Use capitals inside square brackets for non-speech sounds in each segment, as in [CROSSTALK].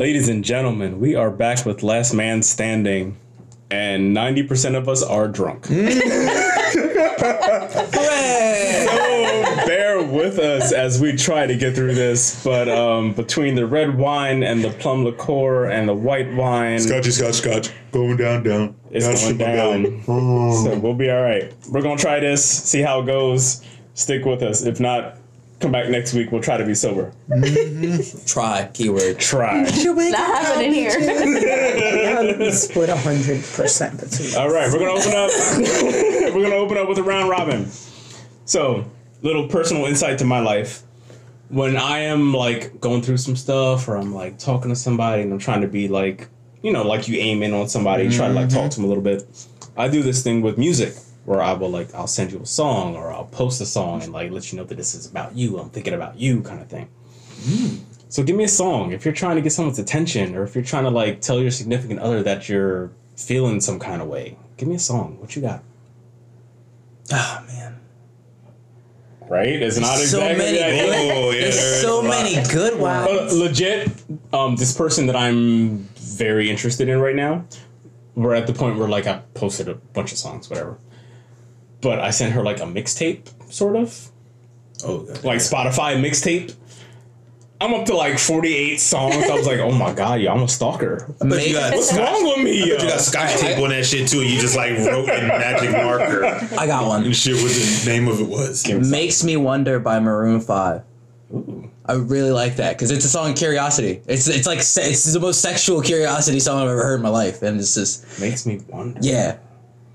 Ladies and gentlemen, we are back with Last Man Standing, and 90% of us are drunk. [LAUGHS] so bear with us as we try to get through this. But um, between the red wine and the plum liqueur and the white wine, Scotchy, scotch, scotch. Going down, down. it's Down going my belly. down. So we'll be all right. We're going to try this, see how it goes. Stick with us. If not, come back next week. We'll try to be sober. Mm-hmm. Try keyword. Try. Not happening here. [LAUGHS] split hundred percent between. All right, we're gonna open up. [LAUGHS] we're gonna open up with a round robin. So, little personal insight to my life. When I am like going through some stuff, or I'm like talking to somebody, and I'm trying to be like, you know, like you aim in on somebody, you try to like talk mm-hmm. to them a little bit. I do this thing with music where I will like I'll send you a song or I'll post a song and like let you know that this is about you. I'm thinking about you, kind of thing. So give me a song if you're trying to get someone's attention, or if you're trying to like tell your significant other that you're feeling some kind of way. Give me a song. What you got? Oh man. Right? It's not So exactly many good- Oh, yeah. There's there so is a lot. many good ones. But legit, um, this person that I'm very interested in right now, we're at the point where like I posted a bunch of songs, whatever. But I sent her like a mixtape, sort of Oh, God. like Spotify mixtape. I'm up to like 48 songs. I was like, oh my god, yo, I'm a stalker. But you got What's scotch, wrong with me? you got scotch tape on that shit too. and You just like wrote in magic marker I got one. and shit what the name of it was. Makes Me Wonder by Maroon Five. Ooh. I really like that because it's a song Curiosity. It's it's like it's the most sexual Curiosity song I've ever heard in my life, and it's just Makes me wonder. yeah.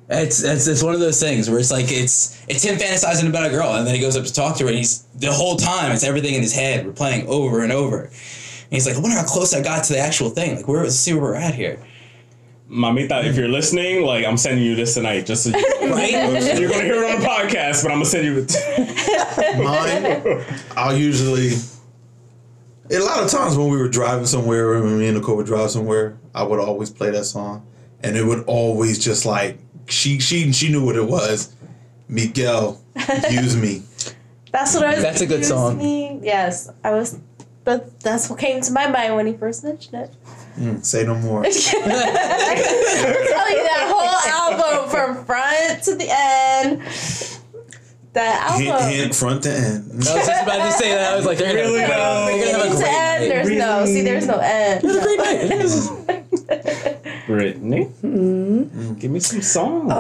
It's, it's it's one of those things where it's like it's it's him fantasizing about a girl and then he goes up to talk to her and he's the whole time it's everything in his head we're playing over and over and he's like I wonder how close I got to the actual thing like where let's see where we're at here Mamita, if you're listening, like I'm sending you this tonight. Just so you, [LAUGHS] right you're gonna hear it on the podcast, but I'm gonna send you it. Mine, I'll usually. A lot of times when we were driving somewhere, or when me and Nicole would drive somewhere, I would always play that song, and it would always just like she she she knew what it was. Miguel, use me. [LAUGHS] That's what I was. That's a good song. using. Yes, I was. But that's what came to my mind when he first mentioned it. Mm, say no more. I [LAUGHS] can tell you that whole album from front to the end. That album. hint, front to end. I was just about to say that I was like they're gonna Really, have, though? they're gonna have a great end, night. there's no. See, there's no end. great night [LAUGHS] Brittany, give me some songs.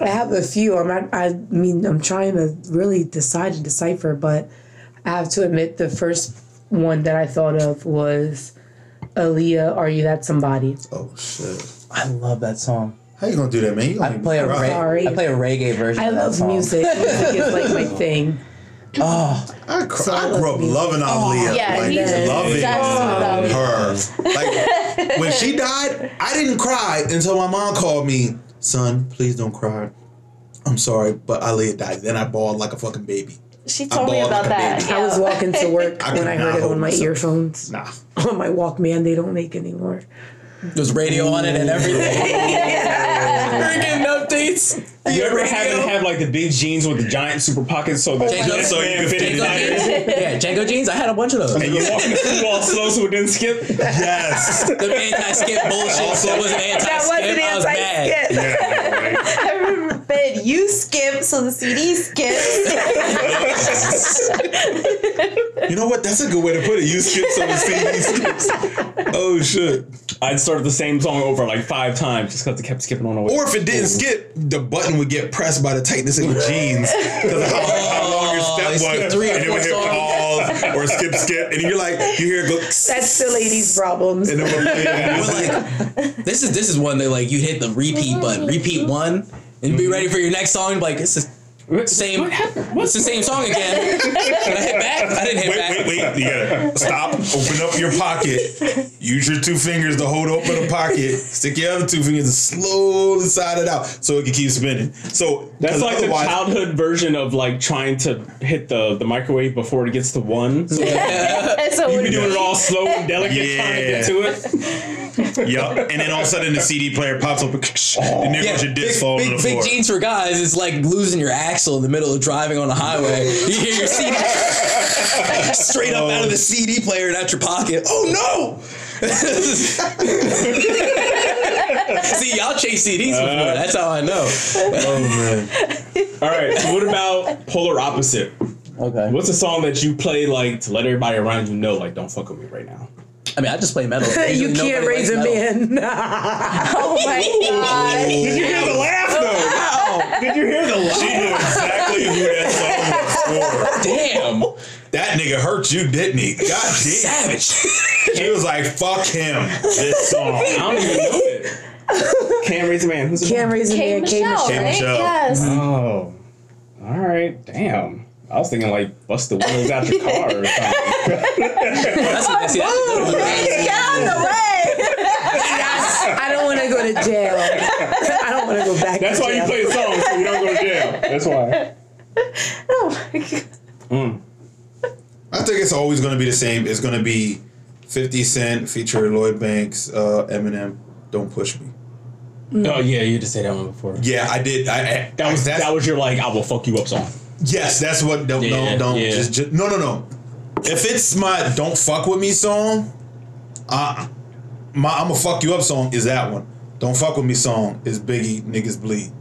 Um, I have a few. I'm not, I mean, I'm trying to really decide and decipher, but I have to admit the first one that I thought of was Aaliyah. Are you that somebody? Oh shit! I love that song How you gonna do that, man? You I gonna play a cry. re- Sorry. I play a reggae version I of that love song. music. Music is like my [LAUGHS] thing. oh I, cr- So I I grew up love loving Aaliyah. Yeah, like, he's loving that's her. Like [LAUGHS] when she died, I didn't cry until my mom called me, son, please don't cry. I'm sorry, but Aaliyah died. Then I bawled like a fucking baby. She told me about like that. baby. I was walking to work [LAUGHS] I when I heard it on my myself. earphones. Nah. [LAUGHS] On my Walkman, they don't make anymore. There's radio on it and everything. We're getting updates you ever happen to have like the big jeans with the giant super pockets so the oh, JNCO- this so you can fit fit in in there? [LAUGHS] yeah JNCO jeans. I had a bunch of those. And you're walking the school all slow so it didn't skip. Yes. the anti-skip bullshit so it wasn't anti-skip. I was mad. yeah, right. [LAUGHS] I remember Ben, you skip, so the CD skips. [LAUGHS] You know what? That's a good way to put it. You skip so the CD skips. Oh shit. I'd start the same song over like five times just because it kept skipping on the way. Or if it didn't skip, the button would get pressed by the tightness of your jeans because of how, how long your Oh, step you skip was, three or and it would hit four pause or skip skip, and you're like, you hear it go, That's the ladies' problems. and then we're playing But music. like this is this is one that like you hit the repeat button repeat one and be ready for your next song. Like this is same it's the same song again Did I hit back I didn't hit Wait, back wait, wait! You gotta stop. Open up your pocket. Use your two fingers to hold open the pocket. Stick your other two fingers and slowly slide it out so it can keep spinning. So that's like the childhood version of like trying to hit the, the microwave before it gets to one. [LAUGHS] So and so you when be doing it all slow and delicate trying to get to it. [LAUGHS] Yup. And then all of a sudden the CD player pops up [LAUGHS] and there yeah, goes your disc big, falling big, on the big floor. jeans for guys it's like losing your axle in the middle of driving on the highway [LAUGHS] you hear your CD [LAUGHS] straight up out of the CD player and out your pocket oh no [LAUGHS] See, y'all chase CDs before. Uh, That's how I know. Oh man. All right. So what about polar opposite? Okay. What's a song that you play like to let everybody around you know like don't fuck with me right now? I mean, I just play metal. [LAUGHS] you can't raise a likes metal. man. [LAUGHS] Oh my god. Did you hear the laugh though? Did you hear the laugh? She knew exactly who that song was for. Damn. That nigga hurt you, didn't he? God damn. Savage. She was like, fuck him. This song. I don't even know it. Can't raise a man. Who's the Can't raise a man. K Michelle, Michelle. right? Michelle. Yes. Oh. All right. Damn. I was thinking like bust the windows out your car or something. That's, that's, see, that's a good one. Get out of the way. [LAUGHS] I don't want to go to jail. I don't want to go back. That's to why you play the song so you don't go to jail. That's why. [LAUGHS] Oh my god. Mm. I think it's always going to be the same. It's going to be 50 Cent featuring Lloyd Banks, uh, Eminem, Don't Push Me. Oh yeah, you just say that one before. Yeah, I did. I, I That was that's, that was your like I will fuck you up song. Yes, that's what. Don't, Yeah, don't, don't yeah. just, just. No, no, no. If it's my "Don't Fuck with Me" song, uh, my "I'm gonna fuck you up" song is that one. "Don't Fuck with Me" song is Biggie "Niggas Bleed."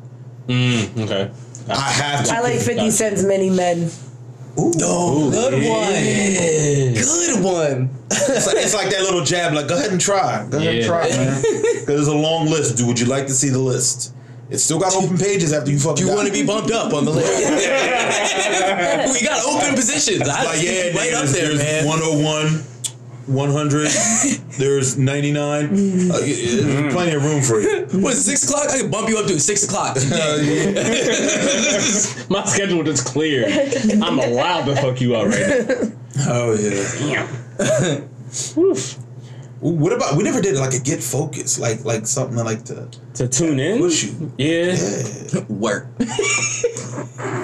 Mm, okay. I have to. I like 50 Cent's Many Men. Ooh. Oh, good one. Good one. It's like, it's like that little jab. Like, go ahead and try. Go ahead and try, man. [LAUGHS] Because there's a long list. Do would you like to see the list? It's still got open pages after you fuck. You want to be bumped up on the list. [LAUGHS] we got open positions. I Like, yeah, right nigga, up there, there's man. 101, 100, [LAUGHS] there's 99. Uh, y- y- there's plenty of room for you. What is it, six o'clock? I can bump you up to six o'clock. [LAUGHS] Uh, yeah. My schedule is clear. I'm allowed to fuck you up right now. Oh yeah. Damn. Oof. Ooh, What about we never did like a get focused, like like something like to To tune in. push you. Yeah. Yeah. Work. [LAUGHS]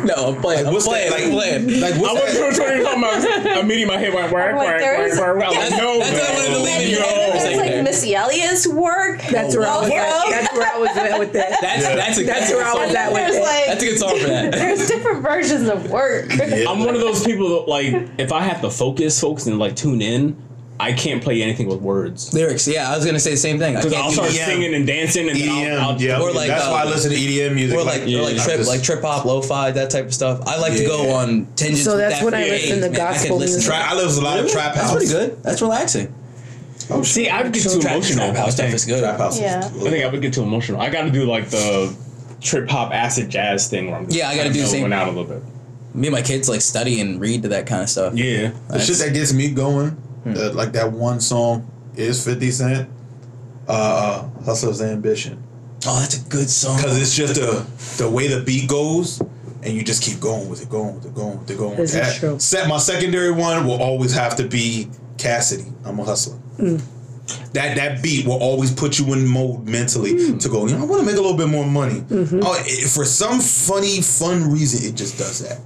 no, I'm playing. I'm What's playing. that? I'm playing. Like I what's wasn't that? sure what you were talking about. Immediately my head went work, Like, work, there work, work. I like, That's- no, that's what I wanted to leave in And your no. head. there's like there. Missy Elliott's work. That's where I was at. That's where I was at with that. [LAUGHS] That's Yeah. that's a That's that's where I was at with there's it. like That's a good song for that. there's different versions of work. Yeah. I'm one of those people that like if I have to focus, focus and like tune in, I can't play anything with words. Lyrics. Yeah, I was gonna say the same thing. I Because can't I'll start EDM. singing and dancing and then EDM, I'll, I'll yeah. Or like, that's uh, why I listen to EDM music. or like, or like I trip, just- like trip hop, lo-fi, that type of stuff. I like to go on tangents. So with that's that when I for listen days, to man. I could gospel listen music. Tra- I listen to a lot of trap house. That's pretty good. That's relaxing. Oh, See, I would get too Trap, emotional. trap house I stuff think. is good. Trap house. Yeah. good. I think I would get too emotional. I got to do like the trip hop acid jazz thing where I'm Yeah, I gotta do the same. melowing out a little bit. Me and my kids like study and read to that kind of stuff. Yeah. The shit that gets me going, Hmm. uh, like that one song is 50 Cent, uh, Hustler's Ambition. Oh, that's a good song. Because it's just the, the way the beat goes, and you just keep going with it, going with it, going with it, going with This it. is true. Set, my secondary one will always have to be Cassidy. I'm a hustler. Mm. That that beat will always put you in mode mentally Mm. to go. You know, I want to make a little bit more money. Mm-hmm. Oh, it, for some funny, fun reason, it just does that.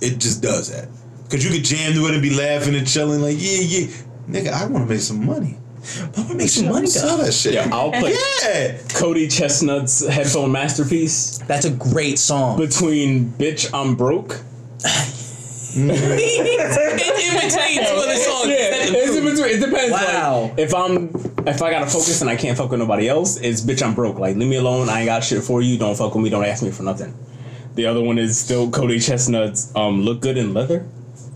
It just does that. Cause you could jam to it and be laughing and chilling like, yeah, yeah, nigga, I want to make some money. I want to make some money. Sell Though. that shit. Yeah, I'll play Yeah. Cody ChesnuTT's headphone masterpiece That's a great song. between "Bitch I'm Broke." in, in between two other songs. Yeah, it's in between. It depends. Wow. Like, if I'm if I gotta focus and I can't fuck with nobody else, it's bitch I'm broke. Like leave me alone. I ain't got shit for you. Don't fuck with me. Don't ask me for nothing. The other one is still Cody ChesnuTT's um look good in leather.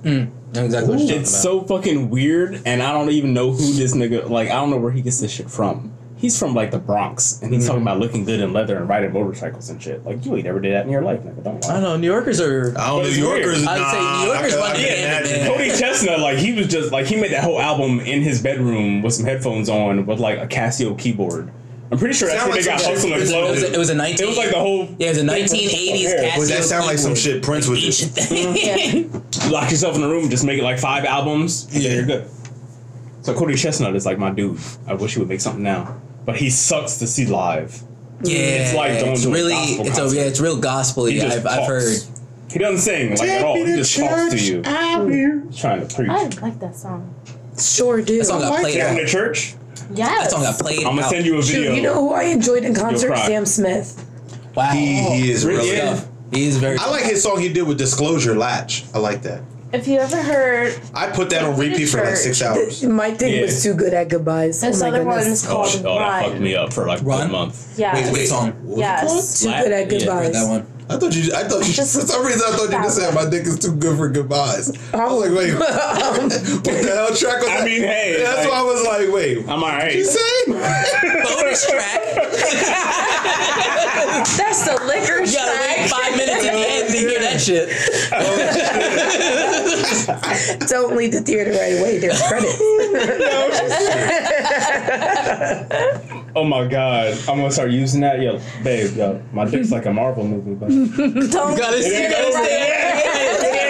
Mm, I know exactly what It's about. so fucking weird, and I don't even know who this nigga. Like I don't know where he gets this shit from. He's from like the Bronx, and he's talking mm-hmm. about looking good in leather and riding motorcycles and shit. Like you ain't never did that in your life, nigga. Don't I lie. don't know. New Yorkers are. I don't know. New Yorkers. weird. Nah, I'd say New Yorkers I, run I can gamut, imagine Cody ChesnuTT, like he was just like he made that whole album in his bedroom with some headphones on with like a Casio keyboard. I'm pretty sure that's Sound where like they got some hustle and shit. flow. It was, it was a 19. It was like the whole Yeah, it was a 1980s Yeah. Casio. That sound like some shit Prince would do. Ancient thing. [LAUGHS] Yeah. [LAUGHS] lock yourself in a room, just make it like five albums, Yeah. you're good. So Cody ChesnuTT is like my dude. I wish he would make something now, but he sucks to see live. Yeah, It's like going it's to a really, gospel it's a, yeah, it's real gospel-y. He just I've, I've heard. He doesn't sing like at all. He just talks to you. Out here. He's trying to preach. I like that song. Sure do. That song got played Down out. to church. Yes. That song got played I'm gonna out. send you a Shoot, video. you know who I enjoyed in concert? cry. Sam Smith. Wow. He, he is Really? really. Yeah. Stuff. He is very. I like his song he did with Disclosure Latch. I like that. if you ever heard I put that on repeat for like six hours. [LAUGHS] My thing Yeah. was too good at goodbyes. this oh my other goodness. one's Oh, called shit. oh, that fucked me up for like Run? a month. Yes. Wait, wait, song. What Yes. Too good at Yeah, goodbyes. That one. I thought you. I thought you. Just- [LAUGHS] for some reason, I thought you just said my dick is too good for goodbyes. I was like, wait, [LAUGHS] what the hell track was I that? mean, hey, that's like- why I was like, wait. I'm alright. you say? Bonus track. [LAUGHS] That's the liquor You gotta wait track. five minutes at the end to hear that shit. Don't leave the theater right away. There's credits. Oh my god, I'm gonna start using that. Yo, babe, yo, my dick's like a Marvel movie, but it [LAUGHS] Don't Gotta see, ain't gotta over. stay.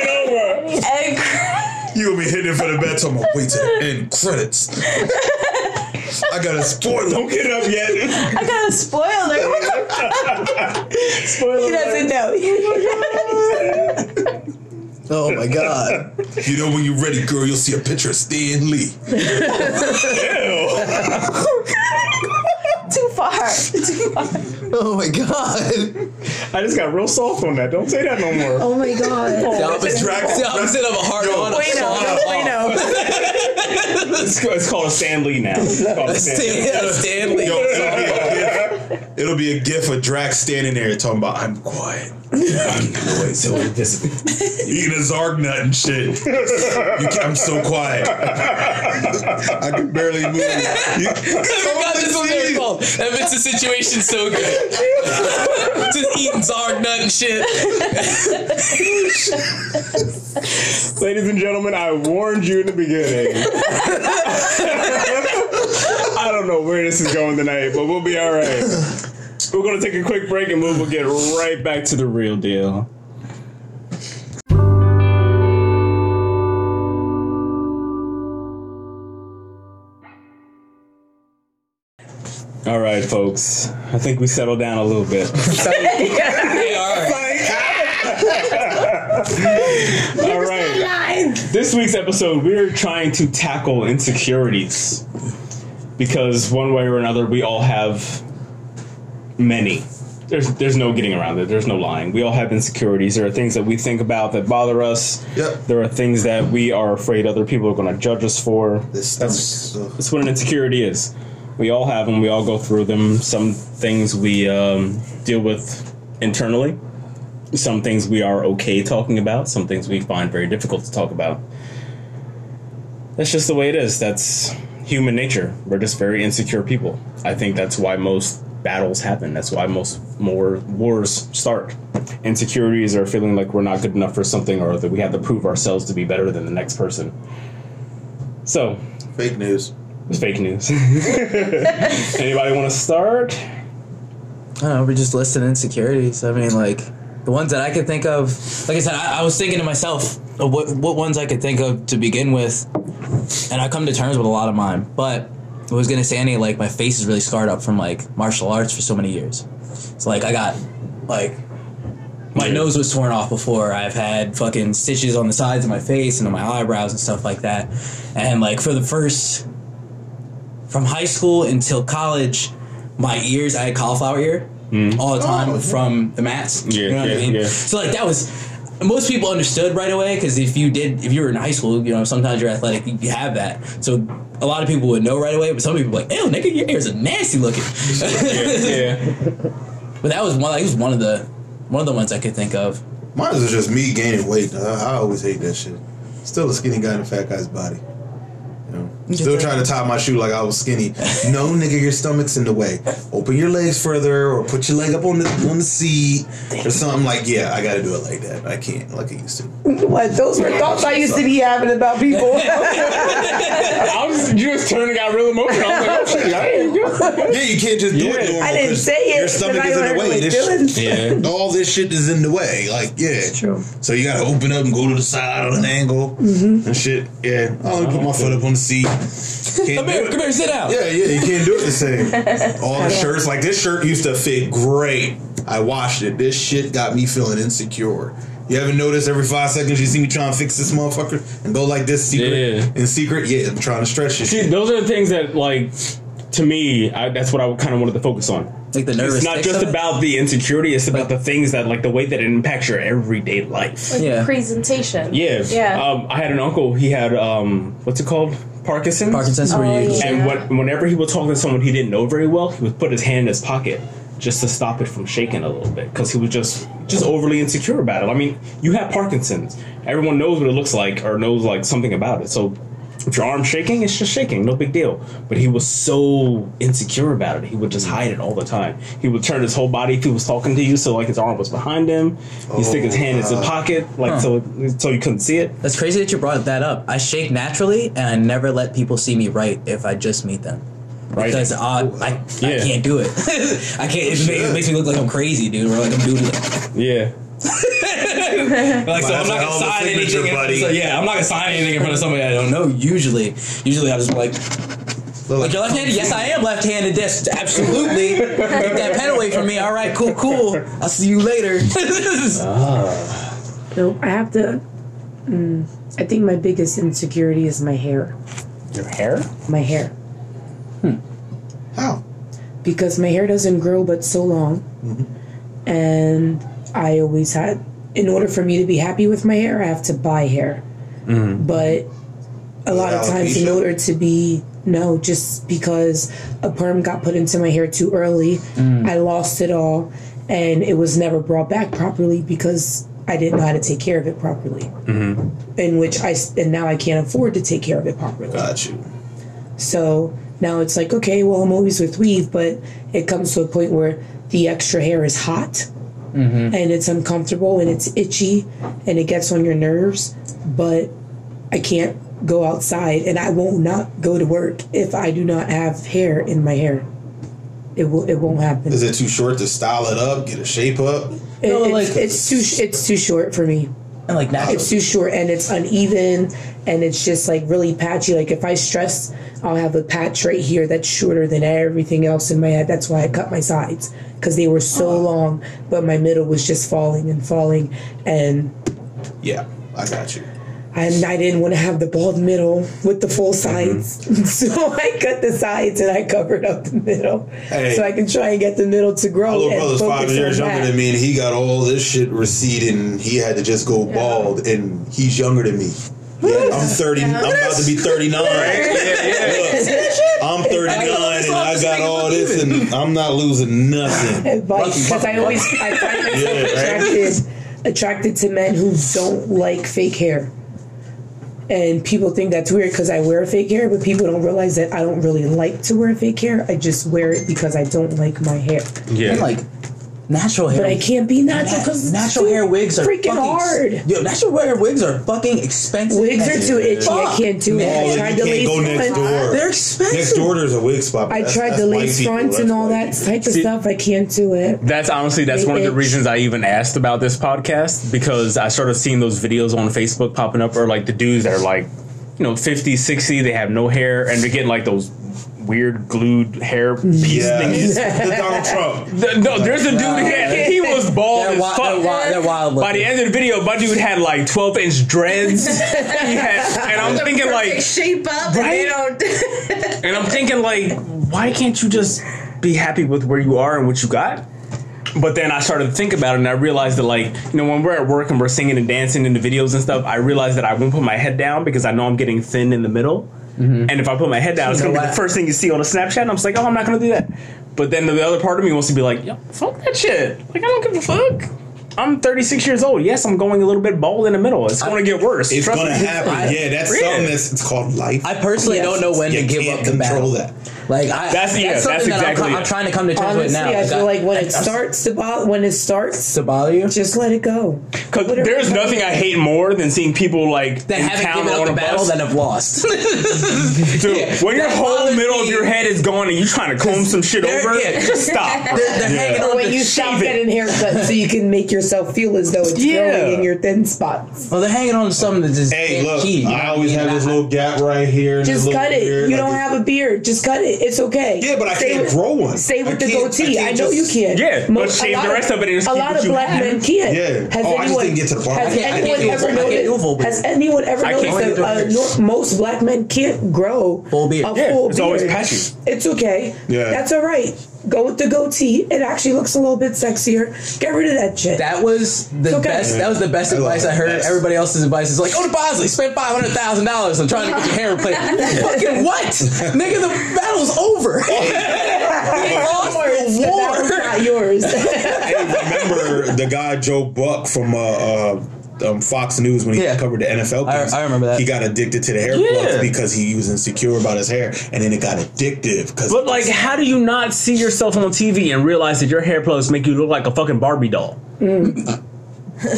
ain't over. egg. [LAUGHS] You gonna be hitting for the bed? Talking about wait to the end credits. [LAUGHS] I got a spoiler. Don't get up yet. I got a spoiler. Spoiler he doesn't know. Oh my god. You know when you're ready, girl, you'll see a picture of Stan Lee. Too far. Too [LAUGHS] far. Oh my god. I just got real soft on that. Don't say that no more. oh my god. Oh, the opposite, it's the opposite of a hard Yo, on. a Wait no, wait no. [LAUGHS] It's, it's called a Stan Lee now. It's called a Stan Lee. Stan, Stanley. Yo, it'll be a gif. It'll be a gif of Drax standing there talking about I'm quiet. I'm quiet, so invisible. Eating a Zarg nut and shit. You can, I'm so quiet. I can barely move. [LAUGHS] You, I this was what it. That makes the situation so good. [LAUGHS] Just eating Zarg nut and shit. Ladies and gentlemen, I warned you in the beginning. [LAUGHS] I don't know where this is going tonight, but we'll be all right. We're gonna take a quick break and we'll, get right back to the real deal. All right, folks. I think we settled down a little bit. Hey, [LAUGHS] all right. All right. This week's episode, we're trying to tackle insecurities because one way or another, we all have many. There's there's no getting around it. There's no lying. We all have insecurities. There are things that we think about that bother us. Yep. There are things that we are afraid other people are going to judge us for. This That's that's what an insecurity is. We all have them. We all go through them. Some things we um, deal with internally. Some things we are okay talking about. Some things we find very difficult to talk about. That's just the way it is. That's human nature. We're just very insecure people. I think that's why most battles happen. That's why most more wars start. Insecurities are feeling like we're not good enough for something or that we have to prove ourselves to be better than the next person. So, Fake news. it's fake news. [LAUGHS] Anybody want to start? I don't know, we're just listing insecurities. I mean, like the ones that I could think of. Like I said, I, I was thinking to myself uh, what what ones I could think of to begin with, and I come to terms with a lot of mine. But I was gonna say, any like my face is really scarred up from like martial arts for so many years. So like I got like my Yeah. nose was torn off before. I've had fucking stitches on the sides of my face and on my eyebrows and stuff like that. And like for the first from high school until college, my ears I had cauliflower ear mm. all the time Oh. from the mats. Yeah, you know what yeah, I mean? yeah. So like that was most people understood right away because if you did if you were in high school, you know sometimes you're athletic, you, you have that. So a lot of people would know right away, but some people were like, "Ew, nigga, your ears are nasty looking." yeah. [LAUGHS] But that was one. Like, it was one of the one of the ones I could think of. Mine is just me gaining weight. I, I always hate that shit. Still a skinny guy in a fat guy's body. You still trying to tie my shoe like I was skinny. No, [LAUGHS] nigga, your stomach's in the way. Open your legs further, or put your leg up on the on the seat, or something like. Yeah, I got to do it like that. I can't like I used to. What? Those were thoughts I used to be having about people. [LAUGHS] I was just turning got real emotional. I was like, oh shit, I ain't good. Yeah, you can't just do Yeah. it normal. I didn't 'cause say it. Your stomach is in the way. This, feelings. Yeah. all this shit is in the way. Like, yeah. True. So you gotta open up and go to the side on an angle mm-hmm. and shit. Yeah. I only put my foot up on the seat. Can't Come here, it. come here, sit down. Yeah, yeah, you can't do it the same. [LAUGHS] All the shirts, like this shirt used to fit great. I washed it. This shit got me feeling insecure. You ever notice every five seconds you see me trying to fix this motherfucker and go like this secret Yeah. in secret? Yeah, I'm trying to stretch this See, shit. those are the things that like to me, I, that's what I kind of wanted to focus on. Like the nervous. It's not just about the insecurity; it's about the things that, like, the way that it impacts your everyday life. Like Yeah. presentation. Yeah, Yeah. Um, I had an uncle. He had um, what's it called? Parkinson's. Parkinson's where Oh, you. yeah. And when, whenever he would talk to someone he didn't know very well, he would put his hand in his pocket just to stop it from shaking a little bit because he was just just overly insecure about it. I mean, you have Parkinson's. Everyone knows what it looks like or knows like something about it. So if your arm's shaking, it's just shaking, no big deal. But he was so insecure about it, he would just hide it all the time. He would turn his whole body if he was talking to you, so like his arm was behind him. He'd stick his hand in his pocket, like so so you couldn't see it. That's crazy that you brought that up. I shake naturally, and I never let people see me write if I just meet them. Right. Because uh, I, I Yeah. can't do it. [LAUGHS] I can't. It, makes, it makes me look like I'm crazy, dude. Or like I'm doodling. Yeah. Like so, I'm not gonna hell of a sign signature, anything. in- So, yeah, I'm not gonna sign anything in front of somebody I don't know. Usually, usually I'll just be like, like you're left-handed. Yes, I am left-handed. Yes, absolutely. Get that pen away from me. All right, cool, cool. I'll see you later. [LAUGHS] No, I have to. Mm, I think my biggest insecurity is my hair. Your hair? My hair. Hmm. How? because my hair doesn't grow but so long and i always had in order for me to be happy with my hair i have to buy hair. Mm-hmm. But a lot of times in order to be no just because a perm got put into my hair too early mm. i lost it all and it was never brought back properly because i didn't know how to take care of it properly. Mm-hmm. In which I and now i can't afford to take care of it properly. Got you. so now it's like, okay, well, I'm always with weave, but it comes to a point where the extra hair is hot Mm-hmm. and it's uncomfortable and it's itchy and it gets on your nerves. But I can't go outside and I won't not go to work if I do not have hair in my hair. It will. It won't happen. Is it too short to style it up, get a shape up? It- No, it's, like- it's too. It's too short for me. And like natural. It's too short and it's uneven and it's just like really patchy. Like if I stress, I'll have a patch right here that's shorter than everything else in my head. That's why I cut my sides because they were so oh. long, but my middle was just falling and falling, and Yeah, I got you. And I didn't want to have the bald middle with the full sides, mm-hmm. [LAUGHS] so I cut the sides and I covered up the middle Hey. so I can try and get the middle to grow. My little brother's five years younger than me, and he got all this shit receding. and he had to just go bald, and he's younger than me. I'm 30. I'm about to be 39. [LAUGHS] Look, I'm 39, and I got all this, and I'm not losing nothing. [LAUGHS] because I always I find myself Yeah, attracted attracted to men who don't like fake hair. And people think that's weird because I wear fake hair, but people don't realize that I don't really like to wear fake hair. I just wear it because I don't like my hair. Yeah. and like natural hair. But I can't be natural because natural hair wigs are freaking fucking, hard. Yo, natural hair wigs are fucking expensive. Wigs are too itchy. I can't do it. Oh, I tried the can't lace go next front. door. They're expensive. Next door, there's a wig spot. I that's- tried that's the lace fronts and all that type of See- stuff. I can't do it. That's honestly that's They one of the reasons I even asked about this podcast because I started seeing those videos on Facebook popping up or like the dudes that are like, you know, 50, 60, they have no hair and they're getting like those weird glued hair piece Yeah, things. the Donald [LAUGHS] Trump. The- no, there's a dude he, he was bald They're, as fuck. they're, wi- they're wild. By the end of the video, my dude had like 12 inch dreads. [LAUGHS] he had, and I'm thinking like, shape up. Right? And [LAUGHS] don't. and I'm thinking like, why can't you just be happy with where you are and what you got? But then I started to think about it and I realized that like, you know, when we're at work and we're singing and dancing in the videos and stuff, I realized that I won't put my head down because I know I'm getting thin in the middle. Mm-hmm. And if I put my head down, it's gonna be the first thing you see on a Snapchat. And I'm just like, oh, I'm not gonna do that. But then the other part of me wants to be like, yo, fuck that shit. Like, I don't give a fuck. I'm 36 years old. Yes, I'm going a little bit bald in the middle. It's going to get worse. It's Trust gonna me. happen. I- yeah, that's Yeah. something that's it's called life. I personally Yes. don't know when you to give up the control battle. that. Like I, That's- yeah, something that's that I'm, exactly I'm trying to come to terms Honestly, with now. I feel like when I- it starts to bother, when it starts, to bother you, just let it go. Because there's nothing I hate more than seeing people like that in haven't town given up the a battle bus. that have lost. [LAUGHS] Dude, when your whole bothers middle of your head is gone and you're trying to comb some shit over, yeah. just stop. [LAUGHS] they're, they're hanging on when you shave stop it. getting haircuts so you can make yourself feel as though it's Yeah. growing in your thin spots. Well, they're hanging on to something that just Hey, look, key. I always have this little gap right here. Just cut it. You don't have a beard. Just cut it. It's okay. Yeah, but I Stay can't with- grow one. Stay with I the can't- goatee. I I, know just- you can't. Yeah, but shave a lot the rest of it and just a lot of black have. men can't. Yeah. Has Oh, I just anyone, didn't get to the. Has I can't- anyone ever I can't do noticed? Has anyone ever noticed that uh, beard. most black men can't grow Full beard. A Yeah, full it's always patchy. It's It's okay. Yeah. That's all right. Go with the goatee. It actually looks a little bit sexier. Get rid of that shit. That was the okay. best. That was the best I advice I heard. Yes. Everybody else's advice is like, "Go to Bosley, spend five hundred thousand dollars on trying to get your hair replaced." [LAUGHS] Fucking what, nigga? The battle's over. [LAUGHS] he lost the That war. not yours. remember the guy Joe Buck from uh, uh, um, Fox News when he Yeah. covered the NFL I- I remember that. He got addicted to the hair Yeah. plugs because he was insecure about his hair, and then it got addictive. Because But like, how do you not see yourself on TV and realize that your hair plugs make you look like a fucking Barbie doll?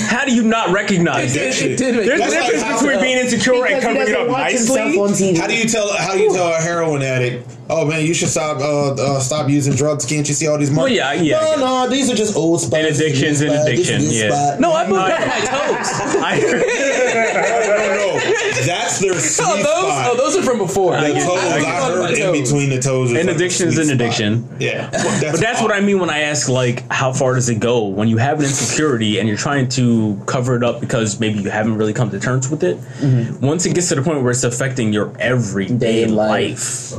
How do you not recognize It it? did- it did make- There's a That's like difference between being insecure and covering it up nicely. how do you tell how do you tell a heroin addict? Oh man, you should stop uh, uh, stop using drugs. Can't you see all these marks? Well, yeah, yeah, No, yeah. no, these are just old spots. And addictions and addiction, yeah. No, I put No, that on I- my toes. [LAUGHS] I, [LAUGHS] no, no, no. [LAUGHS] That's their oh, sweet Oh, those, spot. oh, those are from before. the get toes, it, I I, get it. heard in between the toes. is An like addiction is sweet an spot. addiction. Yeah, but that's what I mean when I ask, like, how far does it go when you have an insecurity and you're trying to cover it up because maybe you haven't really come to terms with it? Mm-hmm. Once it gets to the point where it's affecting your everyday Day life,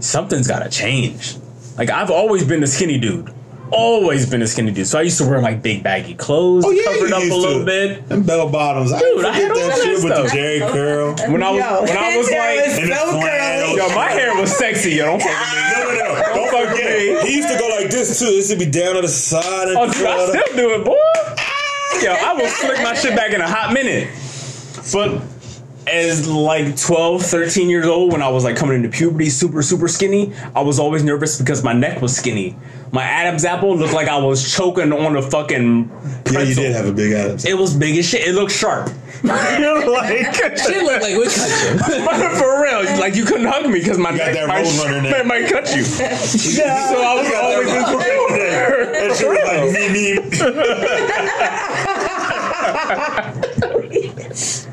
something's got to change. Like, I've always been a skinny dude. Always been a skinny dude. So I used to wear like big baggy clothes, Oh yeah, covered you up a little to. bit. And bell bottoms. I Dude, I forget had all that that shit with the stuff. Jerry curl. When I was Yo, when I was like, [LAUGHS] was And the so curly. yo, my hair was sexy. Yo, don't fuck with me. No, no, no. Don't fuck with me. He used to go like this too. This would be down on the side. And Oh, dude, I still do it, boy. Yo, I will slick my shit back in a hot minute. But as like 12, 13 years old, when I was like coming into puberty, super, super skinny, I was always nervous because my neck was skinny. My Adam's apple looked like I was choking on a fucking pretzel. Yeah, you did have a big Adams. It was big as shit. It looked sharp. You [LAUGHS] know, like, Shit looked like we cut you. [LAUGHS] for real, like you couldn't hug me because my got neck that might, road runner neck. might, [LAUGHS] might cut you. yeah, so I was always insecure. That shit was like me, me.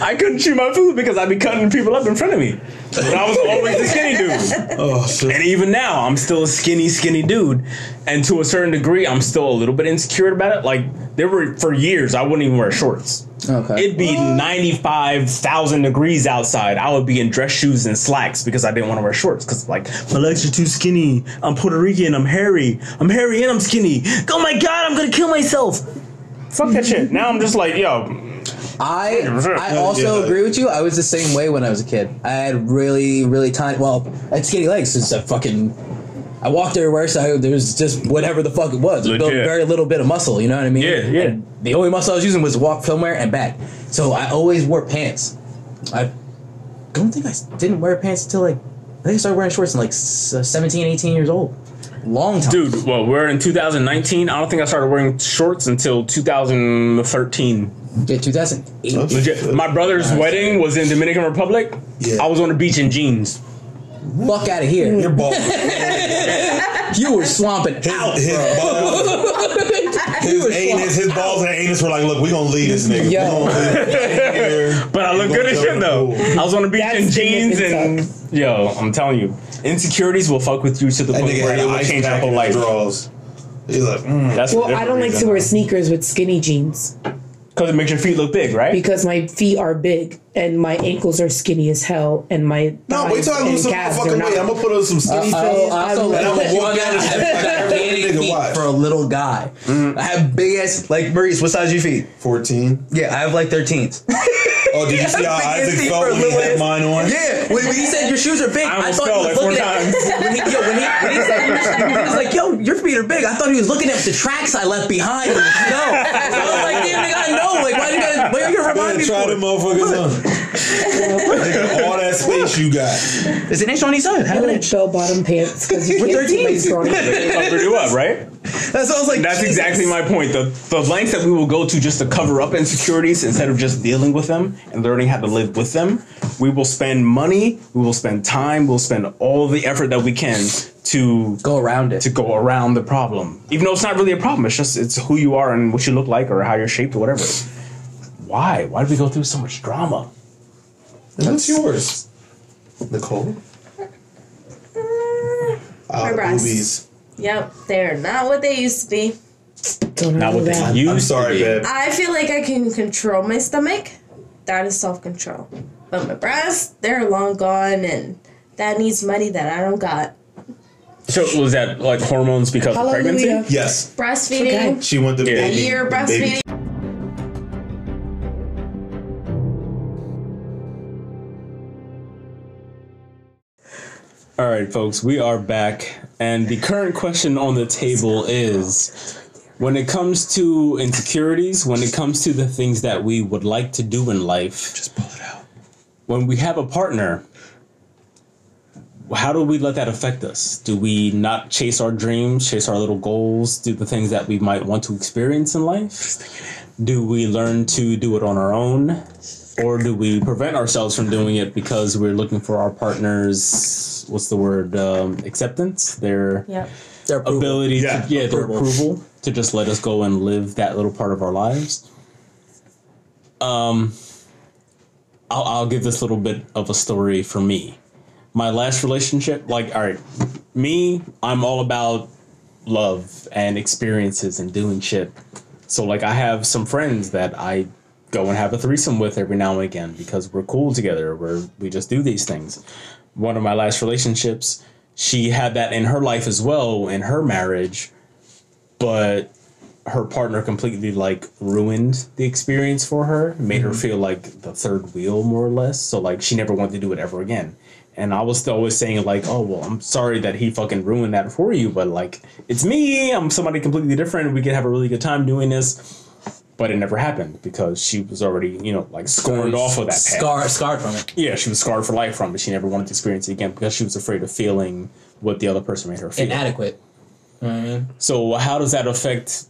I couldn't chew my food because I'd be cutting people up in front of me. But I was always a skinny dude. Oh shit. And even now, I'm still a skinny, skinny dude. And to a certain degree, I'm still a little bit insecure about it. Like, there were, for years, I wouldn't even wear shorts. Okay. It'd be 95,000 degrees outside. I would be in dress shoes and slacks because I didn't want to wear shorts. Because, like, my legs are too skinny. I'm Puerto Rican. I'm hairy. I'm hairy and I'm skinny. Oh my God, I'm going to kill myself. Fuck that shit. Now I'm just like, yo, I I also Yeah. agree with you. I was the same way when I was a kid. I had really really tiny. Well, I had skinny legs since I fucking. I walked everywhere, so I, there was just whatever the fuck it was. It built very little bit of muscle. You know what I mean? Yeah, yeah. And the only muscle I was using was walk, somewhere and back. So I always wore pants. I don't think I didn't wear pants until like I think I started wearing shorts in like uh, 17, 18 years old. Long time. dude, well, we're in 2019. I don't think I started wearing shorts until 2013. Yeah, 2008. Legit. My brother's wedding was in Dominican Republic. Yeah. I was on the beach in jeans. Fuck out of here. Your ball. [LAUGHS] You were swamping out, His bro. balls. [LAUGHS] His anus, his balls and anus were like, look, we gonna leave this nigga. We Yo. leave. [LAUGHS] But I look good as shit though. jump in the I was on the beach That's in jeans significant and yo, I'm telling you, insecurities will fuck with you to the That point nigga where had it will change your pack whole life. drawers. He's like, mm. That's Well, I don't like to wear sneakers with skinny jeans because it makes your feet look big, right? because my feet are big and my ankles are skinny as hell and my No, wait till I thighs lose some and calves are motherfucking not. weight. I'm gonna put on some skinny I fits. also I let love you it. on that. I have gigantic feet watch. for a little guy. Mm-hmm. I have big ass like Maurice. What size are your feet? 14. Yeah, I have like 13s. [LAUGHS] Oh, did you see how Isaac feet felt for a when he had mine on? Yeah, when, when he said your shoes are big, I I, thought he was four looking at [LAUGHS] when he, yo, when he, when he said your shoes, [LAUGHS] he was like, "Yo, your feet are big." I thought he was looking at the tracks I left behind in the snow. So I was like, "Damn, nigga, I know. Like, why you you gonna remind me?" try for? them motherfuckers on. All that space you got. It's an inch on each side. Half I an like inch. bell bottom pants because you We're can't see my 13s. scrawny. Covered you up, right? That's what I was like. That's Jesus. exactly my point. The the lengths that we will go to just to cover up insecurities instead of just dealing with them and learning how to live with them. We will spend money, we will spend time, we'll spend all the effort that we can to Go around it. to go around the problem. Even though it's not really a problem, it's just it's who you are and what you look like or how you're shaped or whatever. Why? Why do we go through so much drama? And what's yours? Nicole? My Uh, breasts. boobies. Yep, they're not what they used to be. Don't Not know what they that. used I'm to sorry, be. babe. I feel like I can control my stomach. That is self control. But my breasts, they're long gone, and that needs money that I don't got. So was that like hormones because of pregnancy? Hallelujah. Yes, Breastfeeding. Okay. she went to Yeah. baby. Year baby breastfeeding. All right, folks, we are back, and the current question on the table is: when it comes to insecurities, when it comes to the things that we would like to do in life, Just pull it out. when we have a partner, how do we let that affect us? Do we not chase our dreams, chase our little goals, do the things that we might want to experience in life? Do we learn to do it on our own? Or do we prevent ourselves from doing it because we're looking for our partner's, what's the word, um, acceptance? Their Yep. Their approval. ability Yeah, to, yeah, their approval. approval to just let us go and live that little part of our lives. Um, I'll, I'll give this little bit of a story for me. My last relationship, like, all right, me, I'm all about love and experiences and doing shit. So, like, I have some friends that I go and have a threesome with every now and again because we're cool together. We're we just do these things. One of my last relationships, she had that in her life as well in her marriage, but her partner completely like ruined the experience for her, made her mm-hmm. feel like the third wheel more or less. So like she never wanted to do it ever again. And I was always saying like, oh well, I'm sorry that he fucking ruined that for you, but like it's me. I'm somebody completely different. We could have a really good time doing this. But it never happened because she was already, you know, like scorned off of that path. Scar, scarred from it. Yeah, she was scarred for life from it. She never wanted to experience it again because she was afraid of feeling what the other person made her feel. Inadequate. You know I mean? So how does that affect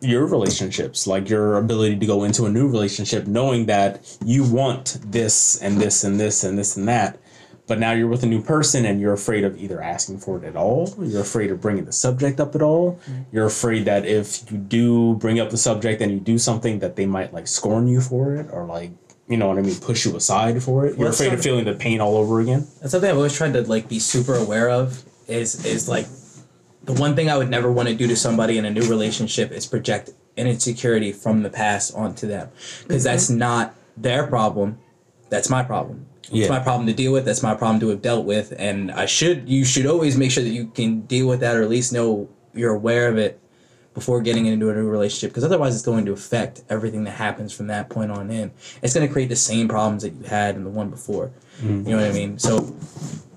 your relationships? Like your ability to go into a new relationship knowing that you want this and this and this and this and that, but now you're with a new person and you're afraid of either asking for it at all, you're afraid of bringing the subject up at all, mm-hmm. you're afraid that if you do bring up the subject and you do something that they might like scorn you for it or like you know what I mean, push you aside for it. You're What's afraid of feeling the pain all over again. That's something I've always tried to like be super aware of. Is is like the one thing I would never want to do to somebody in a new relationship is project an insecurity from the past onto them because mm-hmm. that's not their problem. That's my problem. Yeah. It's my problem to deal with. That's my problem to have dealt with, and I should. You should always make sure that you can deal with that, or at least know you're aware of it before getting into a new relationship. Because otherwise, it's going to affect everything that happens from that point on in. It's going to create the same problems that you had in the one before. Mm-hmm. You know what I mean? So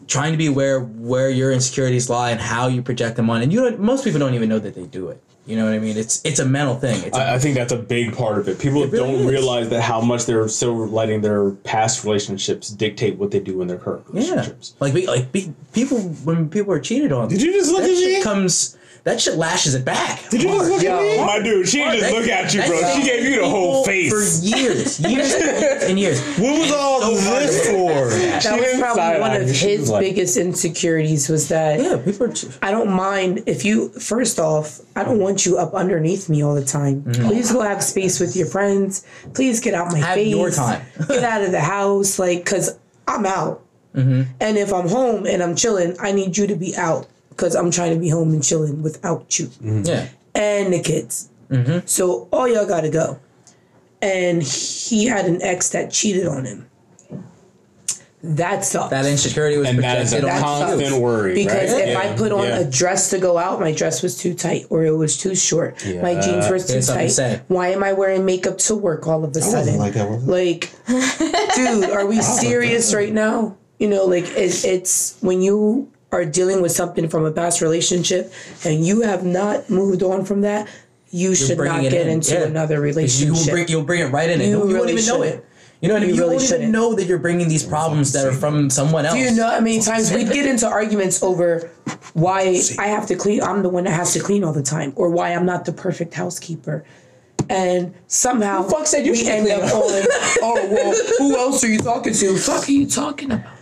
trying to be aware where your insecurities lie and how you project them on and you don't most people don't even know that they do it you know what i mean it's it's a mental thing it's a, I, I think that's a big part of it. People It really don't is. realize that how much they're still letting their past relationships dictate what they do in their current yeah relationships. like be, like be, people when people are cheated on Did you just look at me? comes that shit lashes it back Did you just look at me? My dude, she didn't just That- look at you, bro. She gave you the whole face. for years [LAUGHS] years and years What was all so this for? That She was probably one of his like- biggest insecurities was that yeah people are I don't mind if you first off, I don't want you up underneath me all the time. Mm-hmm. Please go have space with your friends. Please get out my Have face. your time. [LAUGHS] get out of the house, like, cause I'm out. Mm-hmm. And if I'm home and I'm chilling, I need you to be out because I'm trying to be home and chilling without you mm-hmm. yeah and the kids. Mm-hmm. So all y'all gotta go. And he had an ex that cheated on him. That sucks. that insecurity was and that is a on constant you. worry. Because right? if Yeah. I put on Yeah. a dress to go out, my dress was too tight or it was too short. My jeans were too tight. to. Why am I wearing makeup to work all of a I sudden? wasn't like that. Was it? Like, dude, are we [LAUGHS] serious right now? You know, like it, it's when you are dealing with something from a past relationship and you have not moved on from that, you should not get in, into yeah. another You will relationship. bring you'll bring it right in. and You You, won't even know shouldn't. it. You know what I mean? You You, really won't even shouldn't. know that you're bringing these problems that are from someone else. Do you know how many times we'd get into arguments over why I have to clean? I'm the one that has to clean all the time, or why I'm not the perfect housekeeper. And somehow Who fuck said you we should end up on, oh well, who else are you talking to? Fuck are you talking about?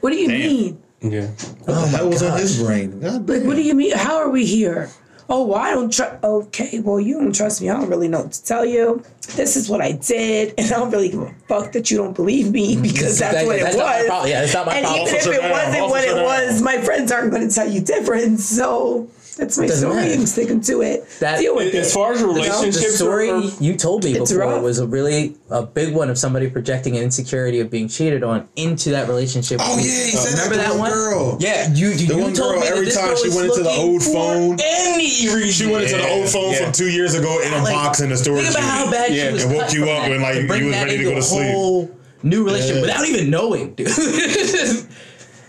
What do you mean? Yeah. What the oh hell was on his brain? God Like, damn. what do you mean? How are we here? Oh, well, I don't trust. Okay, well, you don't trust me. I don't really know what to tell you. This is what I did, [LAUGHS] and I don't really give a fuck that you don't believe me mm-hmm. because that's That- what it that's not my was. Yeah, that's not my and problem. even if it wasn't what it was, my friends aren't going to tell you different. So That's my Doesn't story. matter. I'm sticking to it. That- Deal with As it. far as relationships, the relationships, story are- you told me before rough. was a really a big one of somebody projecting an insecurity of being cheated on into that relationship. Oh yeah, he said remember that, that one? one girl. Yeah, you you, The you one told girl, me every time girl she went into the old phone- any reason. She went into the old phone yeah. from two years ago in a Like, box in the storage Think about how bad Yeah, she was. and woke you from up when, like, you was ready to go to a sleep. whole New relationship without even knowing, dude. [LAUGHS]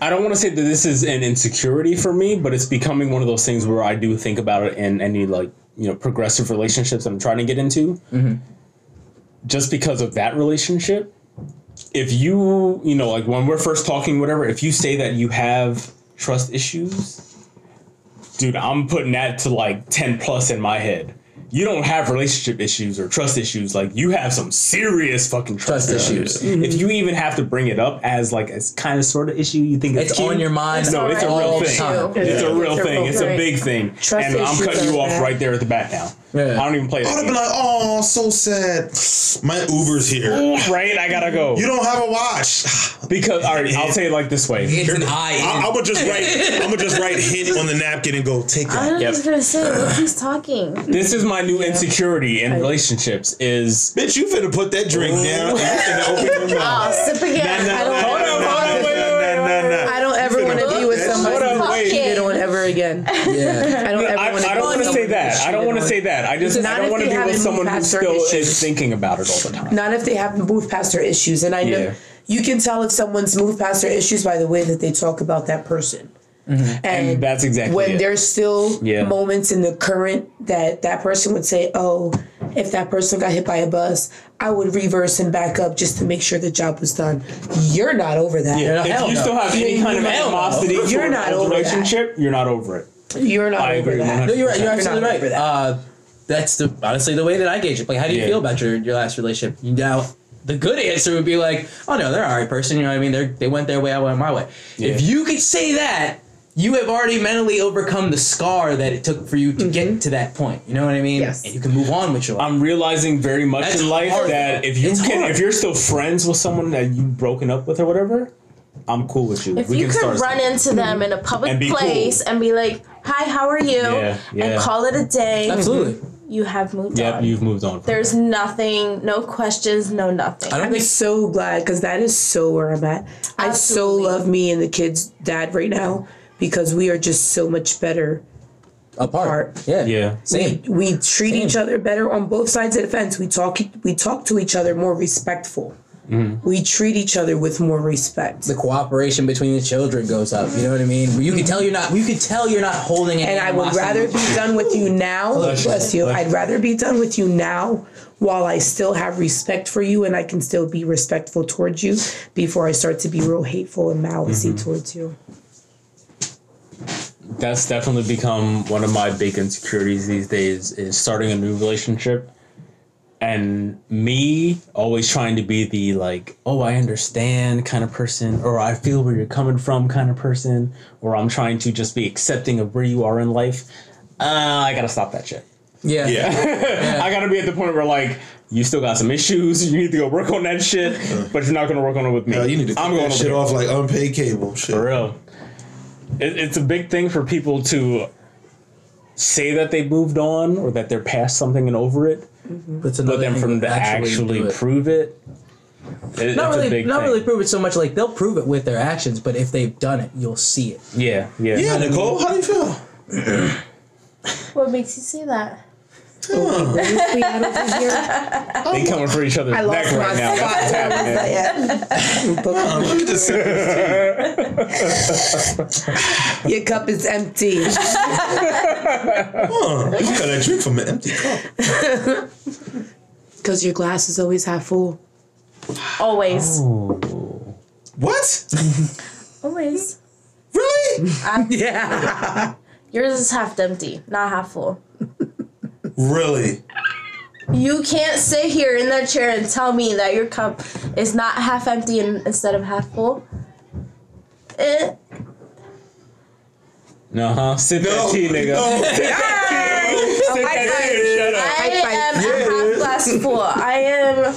I don't want to say that this is an insecurity for me, but it's becoming one of those things where I do think about it in any like you know progressive relationships I'm trying to get into. Mm-hmm. Just because of that relationship, if you you know like when we're first talking, whatever, if you say that you have trust issues, dude, I'm putting that to like ten plus in my head. You don't have relationship issues or trust issues. Like you have some serious fucking trust, Trust issues. issues. If mm-hmm. you even have to bring it up as like as kind of sort of issue, you think it's, it's on cute, your mind. no, it's a all real the thing. It's a real thing. It's a big thing. Trust and I'm cutting you off bad. right there at the bat now. Yeah. I don't even play I would have that. been like, oh, so sad. My Uber's here. right? I gotta go. You don't have a watch. because all right, I'll say it like this way. It's an eye. I, I would just write. I'm gonna just write hint on the napkin and go take that. I that. was Yep. gonna say, look who's talking. This is my new insecurity in relationships. Is Bitch, you finna put that drink down and you finna open your Oh, mouth. sip again. I don't- Hold on, hold on, wait, wait, wait, Nah, nah, nah. I don't ever want to be with Hold somebody on, who's wait. cheated on ever again. yeah. I don't ever I, want to. I don't want to say that. I don't want to say that. I just Not I don't want to they be with someone moved who still issues. is thinking about it all the time. Not if they haven't moved past their issues, and I know Yeah. you can tell if someone's moved past their issues by the way that they talk about that person. Mm-hmm. And, And that's exactly when it. there's still Yeah. moments in the current that that person would say, "Oh, if that person got hit by a bus, I would reverse and back up just to make sure the job was done." You're not over that. Yeah. If you no. still have any kind of animosity You're toward not a over that. relationship, you're not over it. You're not I over agree that. 100%. No, you're right. You're You're absolutely not right. over that. Uh, that's the honestly the way that I gauge it. Like, how do you Yeah. feel about your your last relationship? Now, the good answer would be like, oh no, they're alright person. You know what I mean? They they went their way, I went my way. If Yeah. you could say that. You have already mentally overcome the scar that it took for you to get to that point. You know what I mean? Yes. And you can move on with your life. I'm realizing very much That's in life hard. that if you It's can, hard. if you're still friends with someone that you've broken up with or whatever, I'm cool with you. If we you can could start run something. into them in a public And be place and be like, "Hi, how are you?" Yeah, yeah. and call it a day, Absolutely. you have moved Yep, on. you've moved on. There's that. nothing, no questions, no nothing. I don't I'm think so glad because that is so where I'm at. Absolutely. I so love me and the kids' dad right now because we are just so much better. apart. Apart. Yeah. Yeah. Same. We, we treat Same. each other better on both sides of the fence. We talk we talk to each other more respectful. Mm-hmm. We treat each other with more respect. the cooperation between the children goes up. You know what I mean? You can tell you're not. You can tell you're not holding. any and I would rather be done with you now. Bless you. Bless you. Bless I'd rather be done with you now while I still have respect for you and I can still be respectful towards you before I start to be real hateful and malice mm-hmm. towards you. That's definitely become one of my big insecurities these days is starting a new relationship. And me always trying to be the like, oh, I understand kind of person, or I feel where you're coming from kind of person, or I'm trying to just be accepting of where you are in life. Uh, I gotta stop that shit. Yeah. Yeah. [LAUGHS] I gotta be at the point where like you still got some issues. You need to go work on that shit, but you're not gonna work on it with me. Uh, you need to cut I'm going that shit here. off like unpaid cable. Shit. For real. It, it's a big thing for people to say that they've moved on or that they're past something and over it, Mm-hmm. But, but then for them to actually, do it. prove it, it- Not it's a really, big not thing. really prove it so much. Like they'll prove it with their actions, but if they've done it, you'll see it. Yeah, yeah. Yeah, Nicole, how do you feel? [CLEARS THROAT] what makes you say that? We had over here. [LAUGHS] They coming for each other's I neck lost my right now. spot. That's what's happening. was that Um, at? let me this to you. Your cup is empty. Huh, you got that drink from an empty cup. [LAUGHS] Because your glass is always half full. Always, What? [LAUGHS] always. Really? Yeah. Yours is half empty, not half full. Really? You can't sit here in that chair and tell me that your cup is not half empty and, instead of half full. Eh, Uh huh. Sip No, that tea, nigga. no. [LAUGHS] Sip that tea. Sip I- that tea. Shut up. I High five. am a half glass full. I am,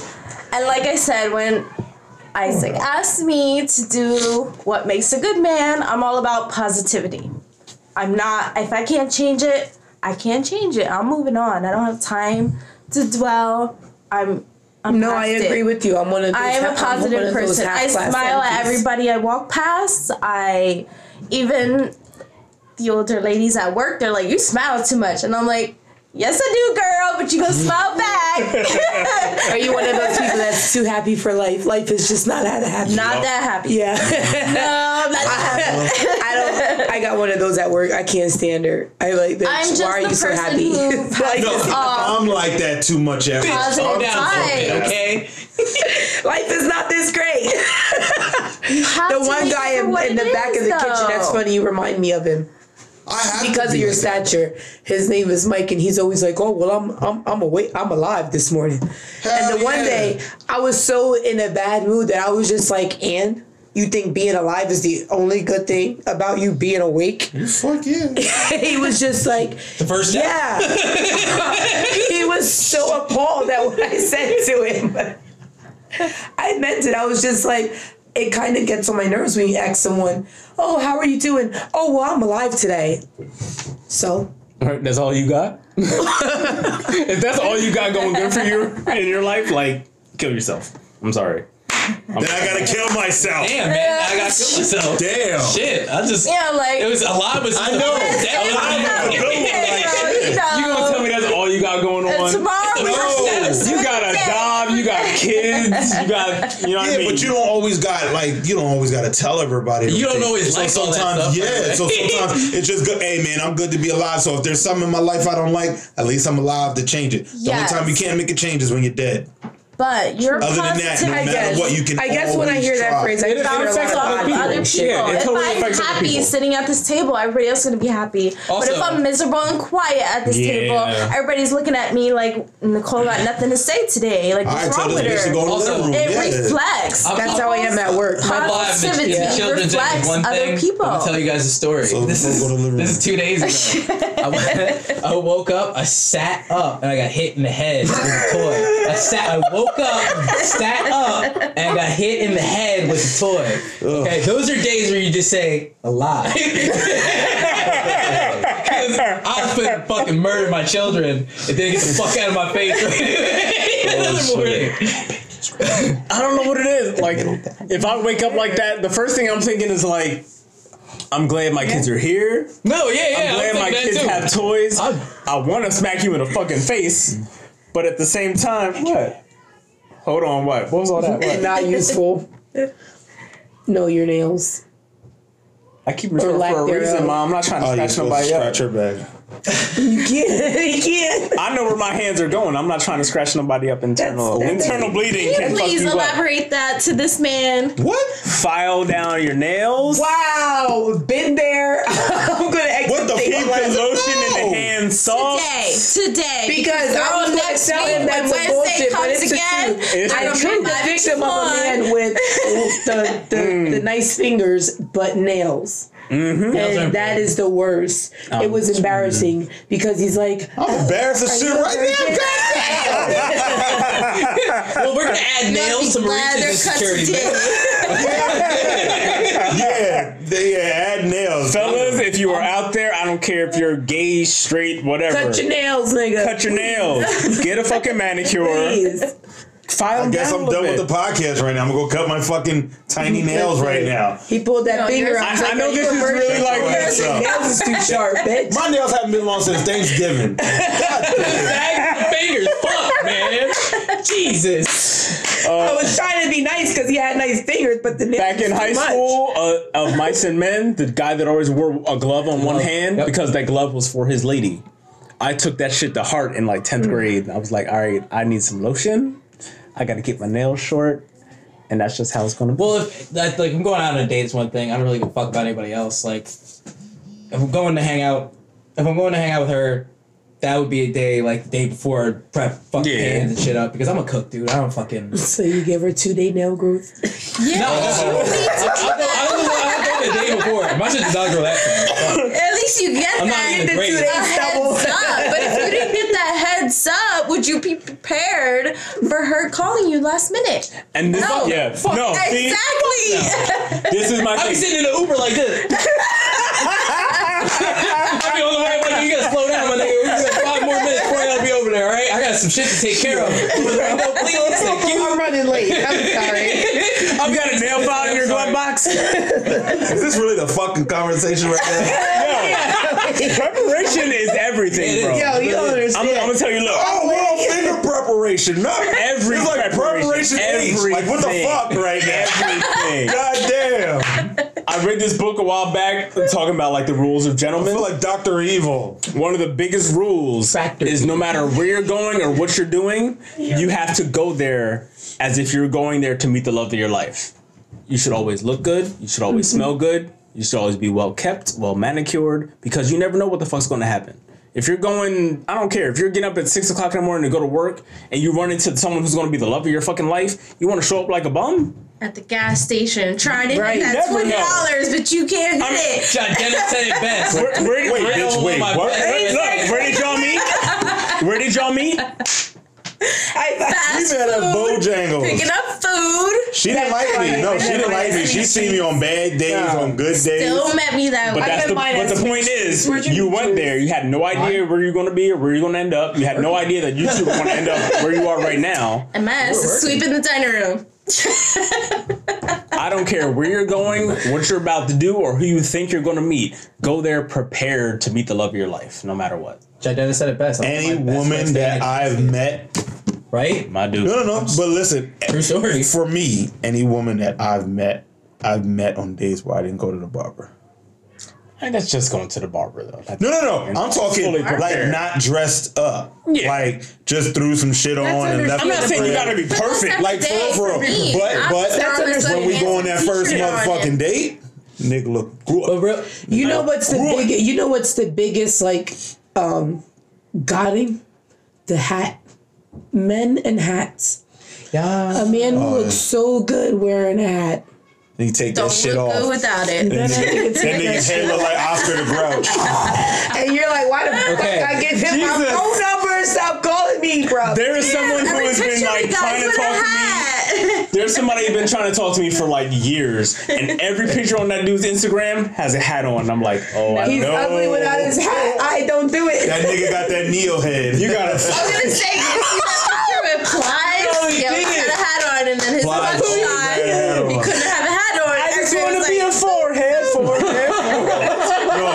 and like I said, when Isaac asked me to do what makes a good man, I'm all about positivity. I'm not. If I can't change it, I can't change it. I'm moving on. I don't have time to dwell. I'm. I'm No, I past it. agree with you. I'm one of those. I am a positive person. I smile at everybody I walk past. I even the older ladies at work, they're like, "You smile too much," and I'm like, "Yes, I do, girl, but you gonna smile [LAUGHS] back." Are you one of those people that's too happy for life? Life is just not that happy. Not that happy. Yeah. No, I'm not that happy. I don't. I got one of those at work. I can't stand her. I like. Bitch, I'm just why are the you so person happy? who [LAUGHS] Life No, is- I'm like that too much at work. Positive Calm down for a vibes. okay? [LAUGHS] life is not this great. You have The to one make it guy for in, what in the it back is, of the kitchen. That's funny. You remind me of him I have to because of your like that. stature. His name is Mike, and he's always like, "Oh well, I'm I'm I'm awake. I'm alive this morning." and the Hell one day, I was so in a bad mood that I was just like, "And you think being alive is the only good thing about you being awake?" Fuck yeah. [LAUGHS] he was just like, The first step. Yeah. [LAUGHS] he was so appalled at what I said to him. [LAUGHS] I meant it. I was just like, it kind of gets on my nerves when you ask someone, Oh, how are you doing? Oh, well, I'm alive today. So, Alright, that's all you got. [LAUGHS] if that's all you got going good for you in your life, like kill yourself. I'm sorry. then I gotta kill myself. Damn, man, I got to kill myself. Damn. Shit, I just. Yeah, like It was a lot was. I know. That was I know. really Good one, like, you know, you know. You gonna tell me that's all you got going on? tomorrow we No. have You got kids, you got you know what Yeah, I mean. but you don't always got like you don't always got to tell everybody. You don't always so like all that sometimes, stuff, yeah. right? So sometimes [LAUGHS] it's just good. Hey man, I'm good to be alive. So if there's something in my life I don't like, at least I'm alive to change it. The Yes. only time you can't make a change is when you're dead. But you're Other than that, no positive. I matter guess, what, you can. I guess when I always hear that phrase, I It- it hear a affects lot other of people. other people. people. Yeah, it if totally I'm affects happy people. sitting at this table, everybody else is gonna be happy. but if I'm miserable and quiet at this Yeah. table, everybody's looking at me like Nicole got nothing to say today. Like what's right, wrong with her? go Also. It yeah. reflects. I'm- That's how I am at work. I'm alive. The, Positivity the children's reflects age is one other people. I'm gonna tell you guys a story. So this, is, go to the living this is two days ago. [LAUGHS] I, [LAUGHS] I woke up, I sat up, and I got hit in the head with a toy. I sat, I woke up, sat up, and got hit in the head with a toy. Okay, those are days where you just say alive. [LAUGHS] Because I could fucking murder my children and then get the fuck out of my face. [LAUGHS] Another oh, morning. I don't know what it is. Like if I wake up like that, the first thing I'm thinking is like, I'm glad my kids are here. No, yeah, yeah. I'm glad I'm my kids too. have toys. I'm- I want to smack you in the fucking face, but at the same time, what? Hold on, what? What was all that? What? [LAUGHS] Not useful. Know your nails. I keep referring for a reason, mom. I'm not trying to Oh, scratch nobody up. scratch her back. You can't. You can't. I know where my hands are going. I'm not trying to scratch nobody up internal. That's- that's- internal bleeding can fuck Please you up. elaborate that to this man. What? File down your nails. Wow, been there. [LAUGHS] I'm gonna exit What the things fuck? Like- the lotion in the hand soft. Today, today, Because I was gonna next tell him when that's a Wednesday bullshit, but it's the again. It's I the I don't truth. treat know the victim of a man with [LAUGHS] the the, the mm. nice fingers but nails. Mm-hmm. And that is the worst. it was embarrassing because he's like, I'm embarrassed as shit right now. Well, we're gonna add nails to Glad they're cut security. today. [LAUGHS] yeah, they yeah, add nails. Fellas, if you are out there, I don't care if you're gay, straight, whatever. cut your nails, nigga. Cut your nails. Get a fucking manicure. Please. File I guess down I'm a done little with the podcast right now. I'm gonna go cut my fucking tiny nails right now. He pulled that No, finger out. I- He's I like, know "Are this you is really like- Yes, Your sir. nails is too sharp, [LAUGHS] bitch. My nails haven't been long since Thanksgiving. [LAUGHS] Bag fingers, fuck, man. Jesus. I was trying to be nice because he had nice fingers, but the Back in high much. school, uh, of mice and men, the guy that always wore a glove on one hand Yep. because that glove was for his lady. I took that shit to heart in like 10th grade. I was like, all right, I need some lotion. I got to keep my nails short. And that's just how it's going to be. Well, if that, like I'm going out on a date is one thing. I don't really give a fuck about anybody else. Like, if I'm going to hang out, if I'm going to hang out with her, that would be a day like the day before I'd prep fucking Yeah. pans and shit up because I'm a cook, dude. I don't fucking. [LAUGHS] So you give her two day nail growth. [LAUGHS] Yeah, No, you need to I'll, I'll go. I'll go, I'll go the day before. My shit's not grow that [LAUGHS] fast. At least you get I'm not that even a great. heads heads up, would you be prepared for her calling you last minute? And this, no, yeah, no, exactly. No. This is my. I'm sitting in an Uber like this. [LAUGHS] I be on the way, like, you gotta slow down, my nigga. We got five more minutes before I'll be over there. All right, I got some shit to take care of. [LAUGHS] no, please, thank you. I'm running late. I'm sorry. I've got a nail file in your glove box. [LAUGHS] is this really the fucking conversation right now? yeah. Preparation is everything, It is. bro. Yo, you don't I'm. I'm gonna tell you, look. Oh, well, finger preparation. No, Every it's like preparation, preparation H. Like what the fuck right now? Everything. God damn. I read this book a while back talking about like the rules of I gentlemen. feel like Doctor Evil. One of the biggest rules Factor. is no matter where you're going or what you're doing, you have to go there as if you're going there to meet the love of your life. You should always look good. You should always mm-hmm. smell good. You should always be well kept, well manicured, because you never know what the fuck's going to happen. If you're going, I don't care. If you're getting up at six o'clock in the morning to go to work and you run into someone who's going to be the love of your fucking life, you want to show up like a bum? At the gas station, trying to Right. hit that twenty dollars, but you can't hit it. John Dennis said it best. Where, where, Wait, where- bitch, wait, what? best Hey, look, where did y'all meet? Where did y'all meet? [LAUGHS] Fast We met at food, Bojangles. picking up food. She didn't like me. No, she didn't like me. She seen me on bad days, No. on good days. Still met me that But way. that's the, mine but the point is, you you went there. You had no idea where you're going to be or where you're going to end up. You had no idea that you two were going to end up where you are right now. A mess. ass is sweeping the dining room. I don't care where you're going, what you're about to do, or who you think you're going to meet. Go there prepared to meet the love of your life, no matter what. John Dennis said it best. I'm Any best woman that. I've met, right? My dude. no, no, no. But listen, True story. for me, any woman that I've met, I've met on days where I didn't go to the barber. And that's just going to the barber, though. That's- No, no, no. I'm talking like not dressed up. Yeah. Like just threw some shit on and left I'm not the saying you got to be perfect. Like for real, for real. But but That's when we go on that first motherfucking date, nigga look grew But up. real, You know what's the Right. big? You know what's the biggest like, um, godding, the hat, men and hats. yeah. A man Oh, who looks so good wearing a hat. And you take that Don't shit look off. good without it. Then I That can take nigga's that head look like Oscar the Grouch. [LAUGHS] And you're like, why the fuck Okay. I give him my phone number and stop calling me, bro? There is someone who has been like trying to talk to me. Hat. There's somebody who's been trying to talk to me for like years, and every picture on that dude's Instagram has a hat on. I'm like, oh, I He's know. ugly without his hat. I don't do it. That nigga got that Ne-Yo head. You gotta. I was gonna say, you see that picture with Plies? No, he yeah, didn't. had a hat on, and then his Plies mug always had a hat shot. He on. couldn't have a hat on. I just Everybody want to was be a like, forehead, forehead. No.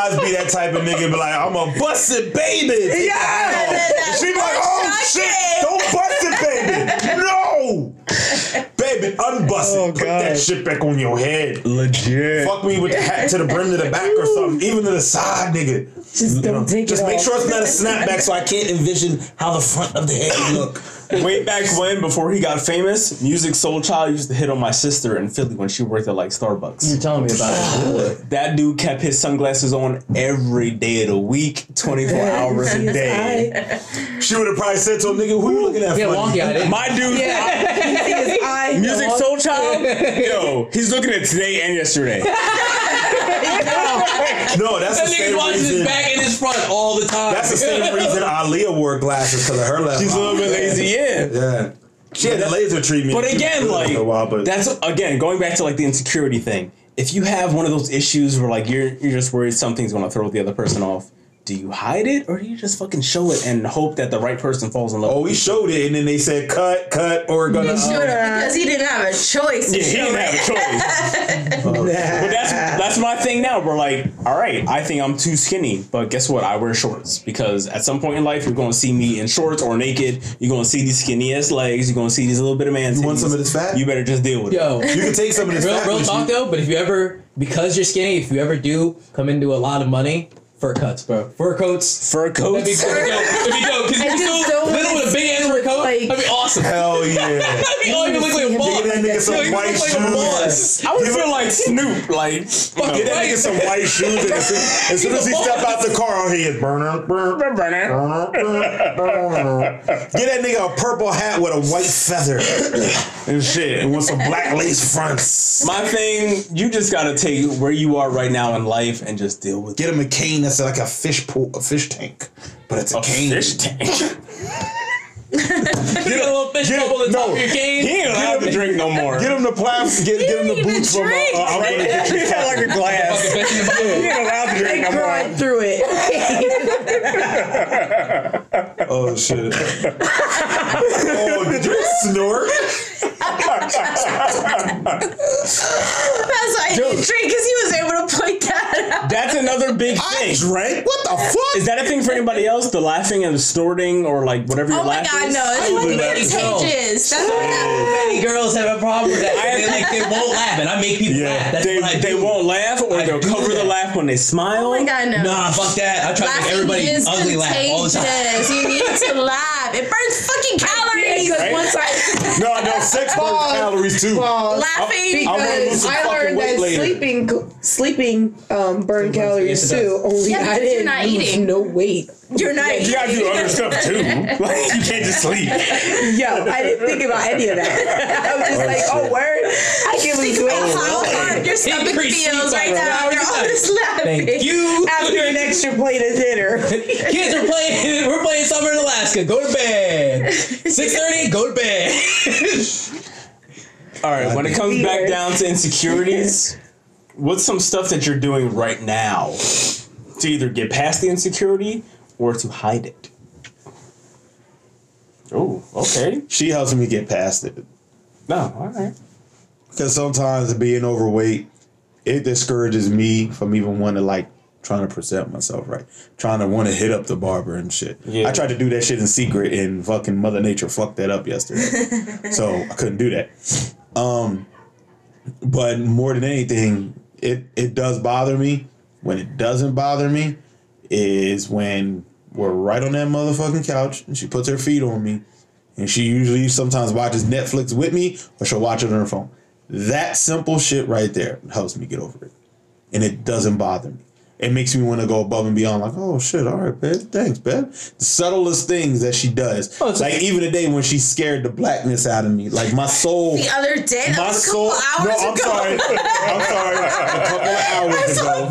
Plies be that type of nigga be like, I'm a busted baby. Yeah. And She be like, oh mug shit, don't bust it, baby. No. Baby, unbust it. Oh, Put God. that shit back on your head. Legit. Fuck me with the hat to the brim to the back or something. Even to the side, nigga. Just don't take Just it make off. sure it's not a snapback so I can't envision how the front of the head look. Way back when, before he got famous, Musiq Soulchild used to hit on my sister in Philly when she worked at like Starbucks. You're telling me about it. That dude kept his sunglasses on every day of the week, 24 [LAUGHS] hours a day. She would have probably said to him, nigga, who you looking at? Yeah, funny?" wonky. Eh? My dude, Yeah. You see his eye. Music the Soul Child, [LAUGHS] yo, he's looking at today and yesterday. No, that's the That nigga same watches his reason. back and his front all the time. That's the same [LAUGHS] reason Aaliyah wore glasses because of her left She's a little bit lazy, yeah. Yeah. She had the laser treatment. But again, like for a while, but that's again going back to like the insecurity thing. If you have one of those issues where like you're you're just worried something's gonna throw the other person off, do you hide it or do you just fucking show it and hope that the right person falls in love? oh, with we showed it, and then they said cut, cut, or we're gonna. He showed um, it because he didn't have a choice. Yeah, he didn't it. have a choice. [LAUGHS] But that's that's my thing now. We're like, all right, I think I'm too skinny, but guess what? I wear shorts because at some point in life you're going to see me in shorts or naked. You're going to see these skinny ass legs. You're going to see these little bit of man. You want some of this fat? You better just deal with it. Yo, You can take some of this real, fat real talk you. though. But if you ever, because you're skinny, if you ever do come into a lot of money, fur cuts, bro. Fur coats. Fur That'd be [LAUGHS] coats. dope. That'd be dope. Because you just still don't little with like- That'd be awesome. Hell yeah. [LAUGHS] That'd be all you can look like a boss. Give that nigga some Yo, white look like shoes. boss. I would feel like Snoop. Like, Fuck Get that Right. nigga some white shoes, and as soon, as, soon as he step out the car, oh, he is burner, burner, burner, burner, burner. Get that nigga a purple hat with a white feather and shit, and with some black lace fronts. My thing, you just gotta take where you are right now in life and just deal with Get him a cane that's like a fish pool, a fish tank, but it's a, a cane. fish tank. [LAUGHS] Get a little fish get- bubble at the top no. of your cane. He ain't allowed to drink no more. Get him the plastic. Get, get him the boots from. Uh, uh, I'm gonna get you He had like a glass. Fucking fish in the He ain't allowed to drink no more. through it. [LAUGHS] Oh shit. oh, did you snort? That's why he didn't drink because he was able to point that out. That's another big thing. I drank. What the fuck? Is that a thing for anybody else? The laughing and the snorting or like whatever you're laughing. Oh my laughing god, is? no, it's would fucking let contagious. That's what happened. Many girls have a problem with that. They like they won't laugh, and I make people Yeah, laugh. That's They, what I they won't laugh or I they'll do cover the laugh when they smile. Oh my god, no. Nah, fuck that. I try to make everybody is ugly laugh all the time. contagious. You need to laugh. It burns fucking [LAUGHS] calories. Because Right? once I No, I know sex burns Pause. calories too. Pause. Laughing. I'll because some I learned that later. sleeping sleeping um, burn calories too. Only Yeah, I didn't you're not lose eating. no weight. You're not You gotta do other stuff too. [LAUGHS] Like, you can't just sleep. Yo, I didn't think about any of that. I was just like, oh word, I can lose Think weight about how hard your stomach Increase feels sleep right cycle. now. You're all just laughing. Thank you. after an extra plate of dinner. [LAUGHS] Kids are playing. We're playing summer in Alaska. Go to bed. Six thirty. Go to bed. [LAUGHS] All right, when it comes back down to insecurities, what's some stuff that you're doing right now to either get past the insecurity or to hide it? Oh, okay. She helps me get past it. No, all right. Because sometimes being overweight, it discourages me from even wanting to like trying to present myself right, trying to want to hit up the barber and shit. Yeah. I tried to do that shit in secret, and fucking Mother Nature fucked that up yesterday, [LAUGHS] so I couldn't do that. Um, but more than anything, it it does bother me. When it doesn't bother me, is when we're right on that motherfucking couch and she puts her feet on me, and she usually sometimes watches Netflix with me or she'll watch it on her phone. That simple shit right there helps me get over it. And it doesn't bother me. It makes me want to go above and beyond, like, oh shit, all right, babe, thanks, babe. The subtlest things that she does. Oh, like like- even today when she scared the blackness out of me. Like my soul The other day, that my was a soul hours No, I'm ago. sorry. I'm sorry. A couple of [LAUGHS] hours ago.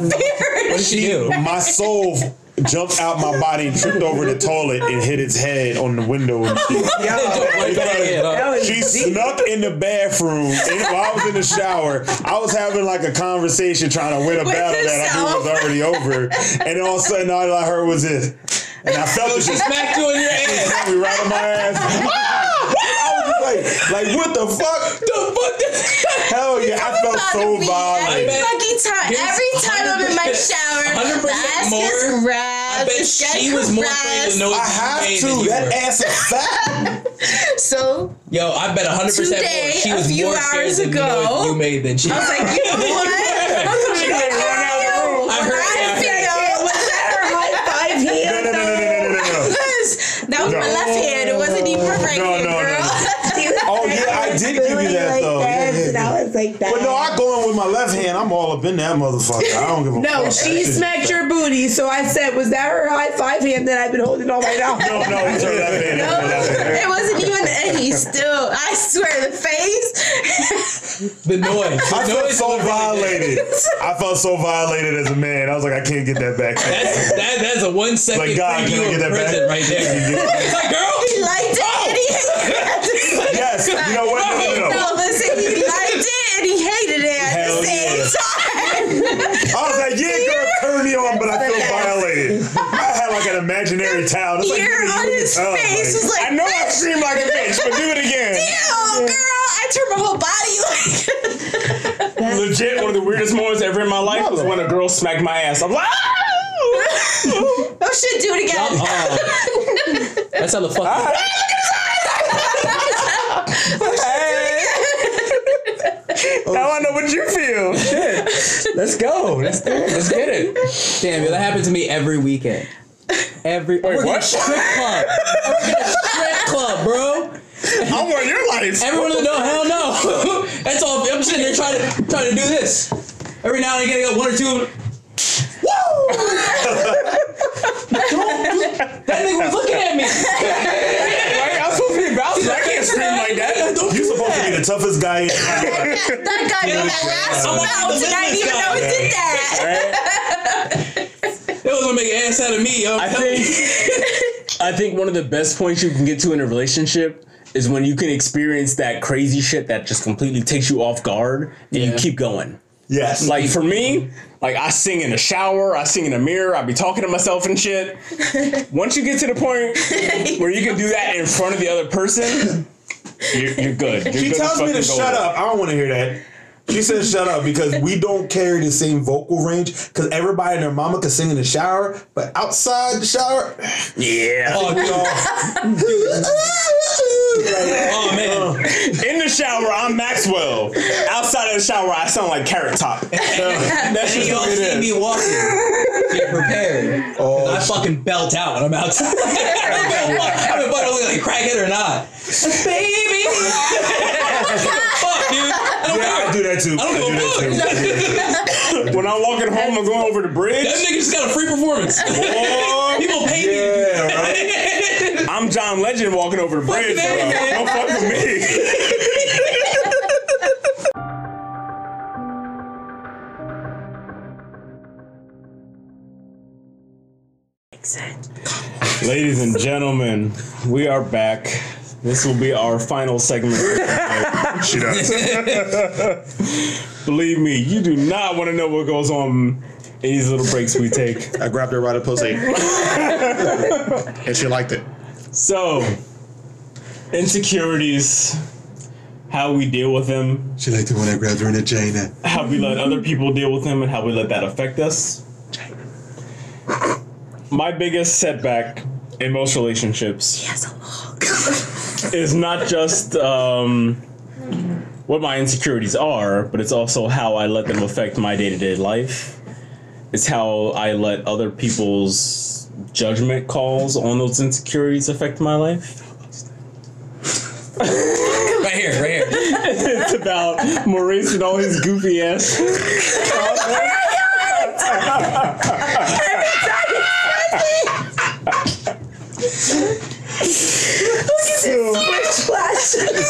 What did she do? My soul jumped out my body and tripped over the toilet and hit its head on the window and shit. Right back in, huh? That was She snuck in the bathroom and while I was in the shower. I was having like a conversation trying to win a With battle that I knew was already over. And then all of a sudden all I heard was this. And I felt it She just smacked you in your [LAUGHS] ass. smack me right on my ass. I was just like, like what the fuck? The fuck? [LAUGHS] Hell yeah, I felt so to be Every fucking time, every time I'm in my 100% shower, 100% the ass more. gets I bet she gets was more afraid to know I you have made to. than you That were. ass is fat. [LAUGHS] So Yo, I bet 100% Today, more. She a was few more scared hours than ago, noise you made than she I was like, you [LAUGHS] know what? I When heard- I I heard- Was that her high five No, hand? no, no, no, no, no, no, no. that was my left hand. It wasn't even right hand, no, no, girl. Oh yeah, I did give you that like though. That, Yeah, and. I was like that. But no, I go in with my left hand. I'm all up in that motherfucker. I don't give a No, fuck. she smacked your booty, so I said, was that her high five hand that I've been holding all night out? No, no, it's her left hand. it's her left hand. it wasn't even any. Still, I swear, the face. The noise. The I felt so violated. I felt so violated as a man. I was like, I can't get that back. That's that, that's a one second Like, God, can I preview get that back? right there. [LAUGHS] It's like, girl, He liked it and he hated [LAUGHS] it. Yes, you know what? Yeah, girl, turn me on, but I feel violated. I had like an imaginary towel. It's like, Ear you on his tell, face was like, I know I seem like a bitch, but do it again. [LAUGHS] Ew, girl, I turned my whole body like. [LAUGHS] Legit, one of the weirdest moments ever in my life was when a girl smacked my ass. I'm like, "Ah!" [LAUGHS] oh shit, do it again. uh, that's how the fuck. Now I know what you feel. [LAUGHS] Shit. Let's go. Let's do it. Let's get it. Damn, yo, that happened to me every weekend. Every Wait, what? strip club. I work at a strip club, bro. I want your life. Everyone will know. Hell no. [LAUGHS] That's all. I'm sitting there trying to trying to do this. Every now and again, I got one or two. Woo! that nigga was looking at me. [LAUGHS] Right? I'm supposed to be bouncing. I can't scream like that. You supposed to be the toughest guy. in that, that guy did that last I bounce and I didn't even know he did that. It was gonna make an ass out of me, yo. I think [LAUGHS] I think one of the best points you can get to in a relationship is when you can experience that crazy shit that just completely takes you off guard and you keep going. Yes. Like for me, like I sing in the shower, I sing in the mirror, I be talking to myself and shit. [LAUGHS] Once you get to the point where you can do that in front of the other person, you're, you're good. You're She good tells me to fucking shut up. I don't want to hear that. She says shut up because we don't carry the same vocal range. Because everybody and their mama can sing in the shower, but outside the shower, Yeah. Oh, [LAUGHS] oh man. Uh, in the shower, I'm Maxwell. Outside of the shower, I sound like Carrot Top. [LAUGHS] That's And just y'all what it see is. me walking. Get prepared. Oh, I fucking belt out when I'm outside. [LAUGHS] I don't give a fuck. I'm about to look like crackhead or not. Baby. fuck, dude. I don't yeah, I do that too. I don't give a do that too. [LAUGHS] When I'm walking home, I'm going over the bridge. That nigga just got a free performance. Boy, People pay me. Yeah, right. I'm John Legend walking over the bridge. that, bro. Don't fuck with me. Ladies and gentlemen, we are back. This will be our final segment. She does. Believe me, you do not want to know what goes on in these little breaks we take. I grabbed her by the pussy. and she liked it. So, insecurities, how we deal with them, She liked it when I grabbed her in the chain. how we let other people deal with them, and how we let that affect us. My biggest setback in most relationships is not just um, what my insecurities are, but it's also how I let them affect my day to day life. It's how I let other people's judgment calls on those insecurities affect my life. [LAUGHS] Right here, right here. It's about Maurice and all his goofy ass. [LAUGHS]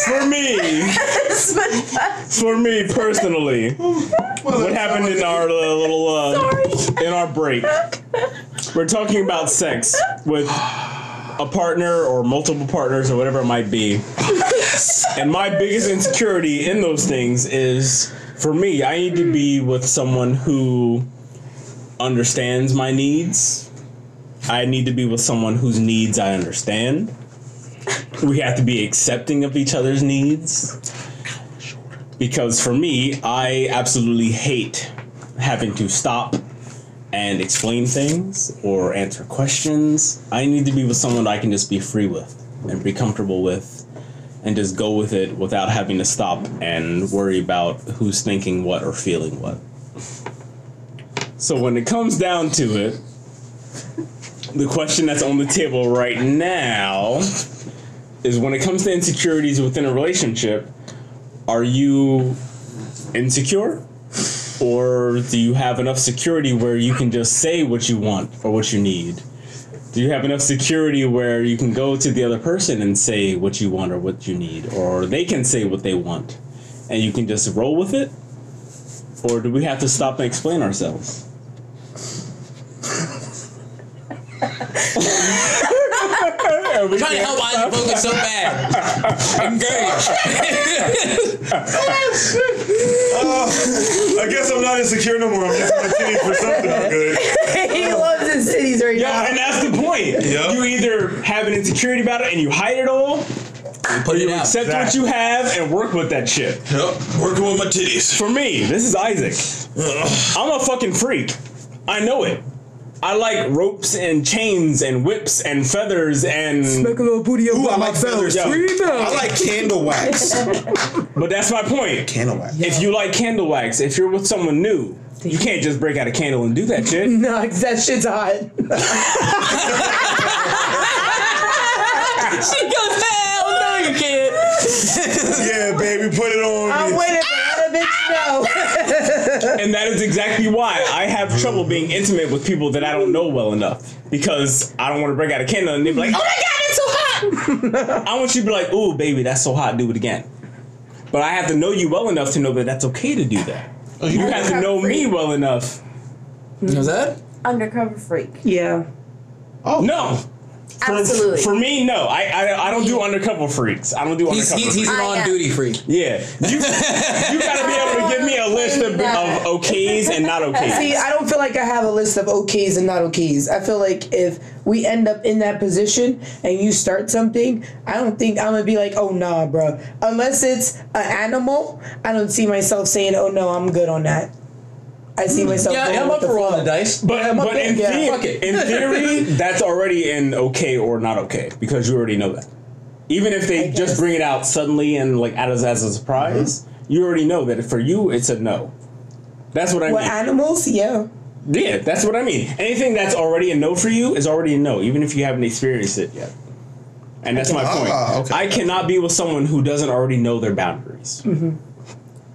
For me, for me personally, what happened in our uh, little uh, in our break? [LAUGHS] We're talking about sex with a partner or multiple partners or whatever it might be. And my biggest insecurity in those things is for me, I need to be with someone who understands my needs. I need to be with someone whose needs I understand. We have to be accepting of each other's needs. Because for me, I absolutely hate having to stop and explain things or answer questions. I need to be with someone I can just be free with and be comfortable with and just go with it without having to stop and worry about who's thinking what or feeling what. So when it comes down to it, the question that's on the table right now is when it comes to insecurities within a relationship, are you insecure? Or do you have enough security where you can just say what you want or what you need? Do you have enough security where you can go to the other person and say what you want or what you need? Or they can say what they want and you can just roll with it? Or do we have to stop and explain ourselves? [LAUGHS] Are we Trying to help Isaac focus so bad. Engage. Oh, I guess I'm not insecure no more. I'm just my titties for something I'm good. [LAUGHS] he loves his cities right Yeah, now. and that's the point. Yeah. You either have an insecurity about it and you hide it all, Put it out. accept what you have and work with that shit. Yep, working with my titties. For me, this is Isaac. I'm a fucking freak. I know it. I like ropes and chains and whips and feathers and. Make a little booty up Ooh, I like feathers Yo. I like candle wax. [LAUGHS] But that's my point. Candle wax. If you like candle wax, if you're with someone new, you can't just break out a candle and do that shit. [LAUGHS] No, 'cause that shit's hot. [LAUGHS] She goes, hell no, you can't. Yeah, baby, put it on I'm me. waiting for that bitch know. And that is exactly why I have trouble being intimate with people that I don't know well enough. Because I don't want to break out a candle and they be like, oh my god, it's so hot. I want you to be like, ooh, baby, that's so hot, do it again. But I have to know you well enough to know that that's okay to do that. Oh, you have to know me well enough. Was that? Undercover freak. Yeah. Oh, No, For, Absolutely. For me, no. I, I I don't do undercover freaks. I don't do He's, undercover. he's, he's an freaks. I am. on duty freak. yeah. You [LAUGHS] you gotta be able to give me a list of, of okays and not okays. See, I don't feel like I have a list of okays and not okays. I feel like if we end up in that position and you start something, I don't think I'm gonna be like, oh nah, bro. Unless it's an animal, I don't see myself saying, oh no, I'm good on that. I see myself. Yeah, I'm up for rolling the dice. But, I'm but in, yeah, theory, fuck it. in theory, [LAUGHS] that's already an okay or not okay because you already know that. Even if they I just guess. bring it out suddenly and like as, as a surprise, mm-hmm. you already know that for you it's a no. That's what I mean. What mean. animals? Yeah. yeah, that's what I mean. Anything that's already a no for you is already a no, even if you haven't experienced it yet. And that's my point. Ah, okay. I cannot be with someone who doesn't already know their boundaries. Mm-hmm.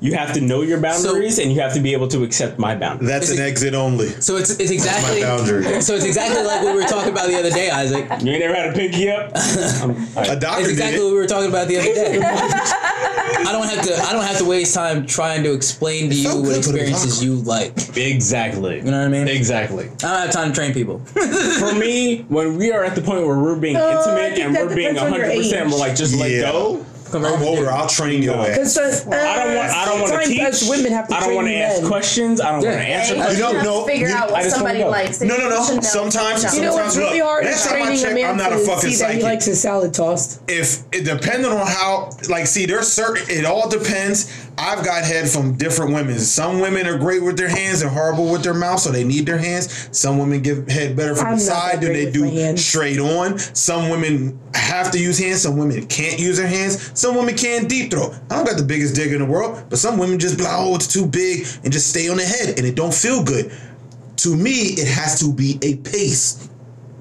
You have to know your boundaries, and you have to be able to accept my boundaries. That's an exit only. So it's it's exactly boundary. so it's exactly like what we were talking about the other day, Isaac. You ain't never had [LAUGHS] a pinky up. All A doctor It's did exactly it. what we were talking about the other day. I don't have to I don't have to waste time trying to explain to you felt what experiences you like. Exactly. You know what I mean? Exactly. I don't have time to train people. [LAUGHS] For me, when we are at the point where we're being oh, I intimate and we're being depends 100, percent we're like just let go. Come I'm older. I'll train your ass. Because uh, I don't want. I don't want to teach. us women have to I don't want to ask men. questions. I don't Yeah. want to answer you questions. don't know- figure you- out I what just wanna somebody likes. No, no, no. You know. Sometimes- You You know what's Look, really hard next is time I training a check, man I'm not a fucking see that he likes his salad tossed. if it depending on how like see there's certain it all depends i've got head from different women. Some women are great with their hands and horrible with their mouth so they need their hands. Some women give head better from I'm the side than they do straight on. Some women have to use hands. Some women can't use their hands. Some women can't deep throat. I don't got the biggest dick in the world but some women just be like oh it's too big and just stay on the head and it don't feel good. To me it has to be a pace.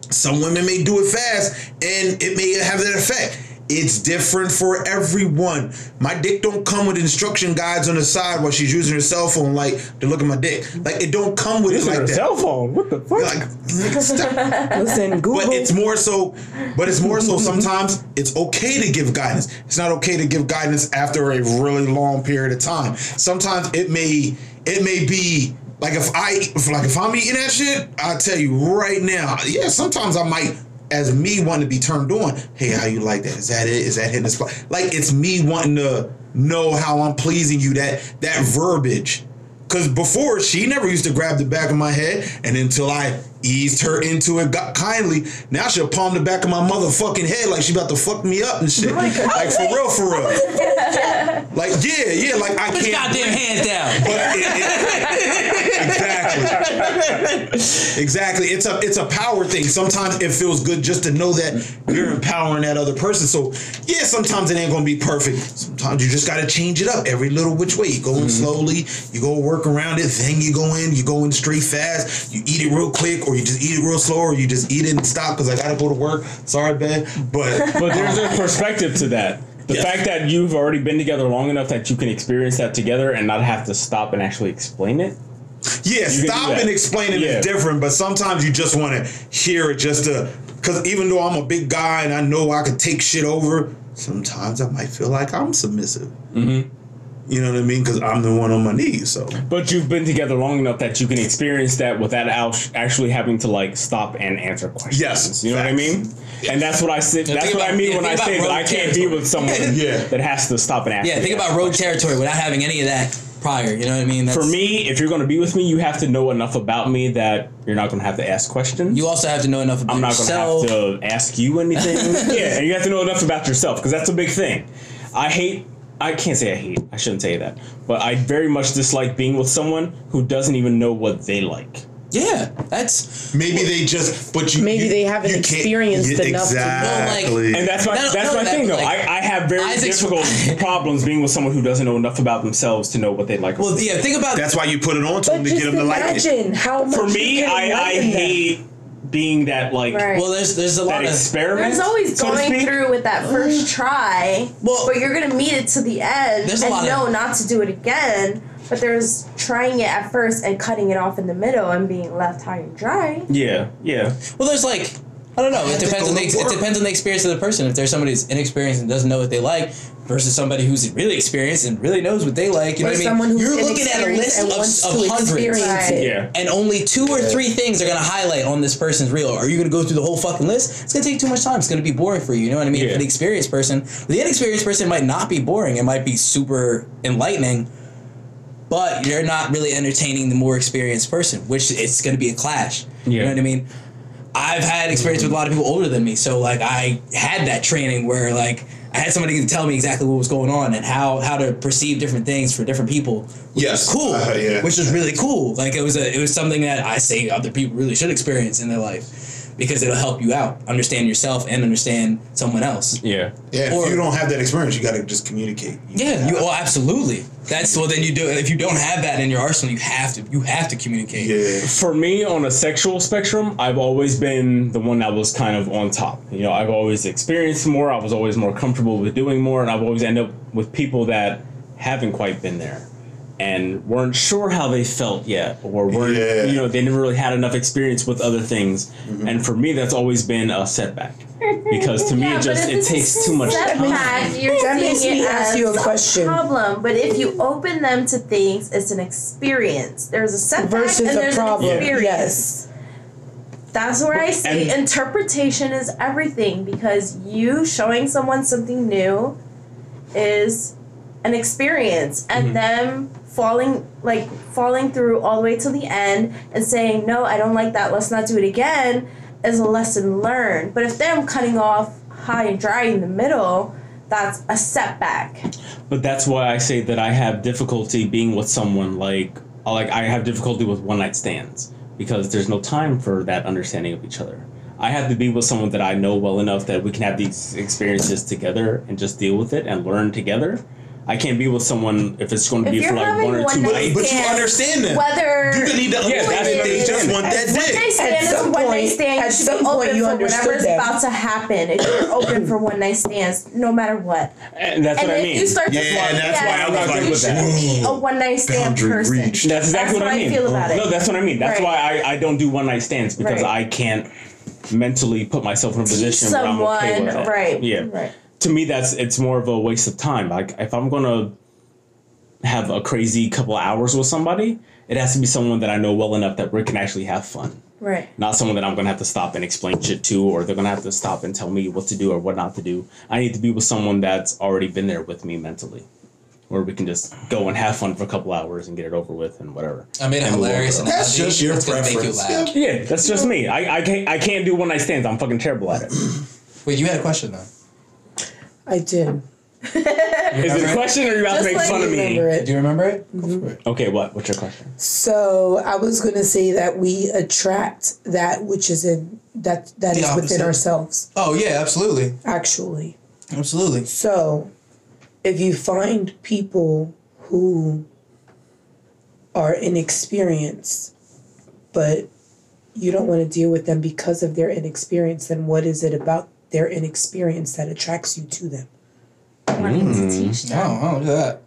Some women may do it fast and it may have that effect. It's different for everyone. My dick don't come with instruction guides on the side while she's using her cell phone like to look at my dick. Like it don't come with it This like her that. cell phone. What the fuck? Like, nigga, [LAUGHS] stop. Listen, Google. But it's more so, but it's more so [LAUGHS] sometimes it's okay to give guidance. It's not okay to give guidance after a really long period of time. Sometimes it may it may be like if I if like if I'm eating that shit, I'll tell you right now, yeah, sometimes I might as me wanting to be turned on, hey, how you like that? Is that it? Is that hitting the spot? Like it's me wanting to know how I'm pleasing you, that that verbiage. Cause before she never used to grab the back of my head, and until I eased her into it got kindly, now she'll palm the back of my motherfucking head like she about to fuck me up and shit. Oh like for real, for real. [LAUGHS] like yeah, yeah, like I Put your can't. goddamn hands down. But it- it- exactly, exactly. It's a it's a power thing. Sometimes it feels good just to know that you're empowering that other person. So yeah, sometimes it ain't gonna be perfect. Sometimes you just gotta change it up every little which way. You go in mm-hmm. slowly, you go work around it, then you go in, you go in straight fast, you eat it real quick, or you just eat it real slow, or you just eat it and stop because I gotta go to work. Sorry, babe, but [LAUGHS] But there's a perspective to that. The Yeah. fact that you've already been together long enough that you can experience that together and not have to stop and actually explain it. Yeah, can stop and explaining Yeah. is different, but sometimes you just want to hear it just to. Because even though I'm a big guy and I know I could take shit over, sometimes I might feel like I'm submissive. Mm-hmm. You know what I mean? Because I'm the one on my knees. So But you've been together long enough that you can experience that without actually having to like stop and answer questions. Yes, you know what I facts. mean. And that's what I say. That's think what I mean yeah, when I say that I can't be with someone [LAUGHS] Yeah. that has to stop and ask. Yeah, think about road question. territory without having any of that prior. You know what I mean? That's, For me, if you're going to be with me, you have to know enough about me that you're not going to have to ask questions. you also have to know enough about I'm not going to yourself. have to ask you anything. [LAUGHS] yeah, and you have to know enough about yourself because that's a big thing. I hate. I can't say I hate. I shouldn't say that. But I very much dislike being with someone who doesn't even know what they like. Yeah, that's maybe they just, but you Maybe you- they haven't experienced yeah, enough to know, like- Exactly. And that's my that's my that, thing though. like, I, I have very Isaac's- difficult [LAUGHS] problems being with someone who doesn't know enough about themselves to know what they like. well. Yeah, think about that's why you put it on to them to get them to like it. imagine how much For you me, I, I enlighten them. Hate being that like Right. Well, there's there's a lot of experiment. There's always so going through with that first try, Well- but you're gonna meet it to the end There's a and lot of- know not to do it again. But there's trying it at first and cutting it off in the middle and being left high and dry. Yeah, yeah. well, there's like I don't know. It depends on the it depends on the experience of the person. If there's somebody who's inexperienced and doesn't know what they like, versus somebody who's really experienced and really knows what they like, you know Or what I mean? someone who's You're looking at a list of, wants of hundreds, experience Right. it. Yeah. and only two or three things are gonna highlight on this person's reel. Are you gonna go through the whole fucking list? It's gonna take too much time. It's gonna be boring for you. You know what I mean? Yeah. For the experienced person, the inexperienced person might not be boring. It might be super enlightening. But you're not really entertaining the more experienced person, which it's going to be a clash. Yeah. You know what I mean? I've had experience with a lot of people older than me, so like I had that training where like I had somebody to tell me exactly what was going on and how how to perceive different things for different people. Which Yes. was cool. Uh, yeah. Which was really cool. Like it was a it was something that I say other people really should experience in their life because it'll help you out, understand yourself and understand someone else. Yeah. Yeah, Or- if you don't have that experience, you got to just communicate. Yeah, you oh absolutely. That's well then you do if you don't have that in your arsenal, you have to you have to communicate. Yeah. For me, on a sexual spectrum, I've always been the one that was kind of on top. You know, I've always experienced more. I was always more comfortable with doing more, and I've always ended up with people that haven't quite been there and weren't sure how they felt yet, or weren't Yeah. you know they never really had enough experience with other things. And for me, that's always been a setback because to me Yeah, it just it takes a too much time. You're That seeing makes me it ask you a question. problem, but if you open them to things, it's an experience. There's a setback Versus and a there's problem, an experience. yes. That's where I say And- interpretation is everything because you showing someone something new is an experience and Mm-hmm. them falling like falling through all the way to the end and saying no I don't like that let's not do it again is a lesson learned but if them cutting off high and dry in the middle that's a setback But that's why I say that I have difficulty being with someone like like I have difficulty with one night stands because there's no time for that understanding of each other. I have to be with someone that I know well enough that we can have these experiences together and just deal with it and learn together. I can't be with someone if it's going to If be for like one or two night nights. But you understand that. whether You need to Yeah, understand that's that they I'm just want that One night dick. stand At is some one night point- stand. at You some point you for understood whatever's that. about to happen. If you're [COUGHS] open for one night stands, no matter what. And that's and what I mean. you start to Yeah, fall- that's why I was like, you with should that. be a one night stand Boundary person. reached. That's exactly That's what I how I mean. feel about it. No, that's what I mean. That's Right. why I, I don't do one night stands because Right. I can't mentally put myself in a Teach position where I'm someone, okay with that. right? Yeah. Right. To me, that's it's more of a waste of time. Like if I'm gonna have a crazy couple of hours with somebody, it has to be someone that I know well enough that we can actually have fun. Right. Not someone that I'm gonna have to stop and explain shit to, or they're gonna have to stop and tell me what to do or what not to do. I need to be with someone that's already been there with me mentally, where we can just go and have fun for a couple hours and get it over with and whatever. I made a And hilarious to- analogy. That's just your that's gonna make you preference. laugh. Yeah, that's just me. I, I can't I can't do one night stands. I'm fucking terrible at it. Wait, you had a question though. I did. Is [LAUGHS] it a question or are you about to make like fun of me? Remember it. Do you remember it? Go for it. Okay, what? What's your question? So I was gonna say that we attract that which is in that that The is within opposite. ourselves, Oh yeah, absolutely, actually. absolutely. So if you find people who are inexperienced, but you don't want to deal with them because of their inexperience, then what is it about their inexperience that attracts you to them? Wanting Mm. to teach them. Oh, oh, look at that.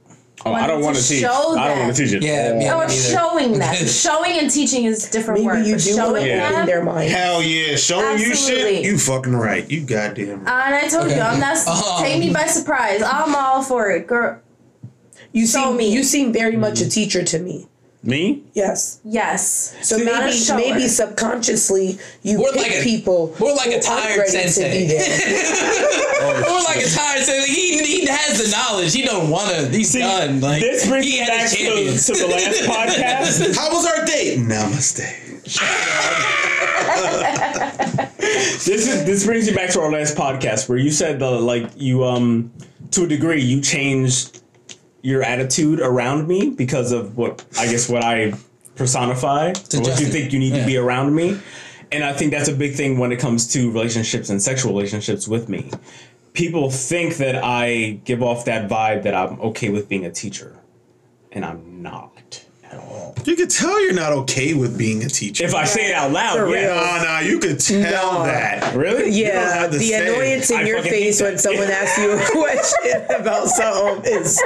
Oh, I don't want to teach. show I don't want to teach it. Yeah, yeah. Oh, me it's neither. showing them. [LAUGHS] showing and teaching is different Maybe word. you do want showing to Yeah. open them. their mind. Hell yeah, showing you shit. You fucking right. You goddamn right. And I told Okay. you, I'm not. [LAUGHS] Um, take me by surprise. I'm all for it, girl. You Show seem me. you seem very much a teacher to me. Me? Yes. Yes. So Not maybe maybe subconsciously you More pick like a- people more like a who aren't tired ready to sensei. be there. [LAUGHS] Or like a tired saying like, he he has the knowledge. He don't want to. He's See, done. Like this brings he me had back to, to the last [LAUGHS] podcast. How was our date? Namaste. [LAUGHS] this is this brings you back to our last podcast where you said the like you um to a degree you changed your attitude around me because of what I guess what I personify or what you think you need Yeah. to be around me. And I think that's a big thing when it comes to relationships and sexual relationships with me. People think that I give off that vibe that I'm okay with being a teacher. And I'm not at at all. You could tell you're not okay with being a teacher. If I say it out loud, For yeah. real. no, no, you could tell No. that. Really? Yeah, have the say annoyance in I your face when someone [LAUGHS] asks you a question about something is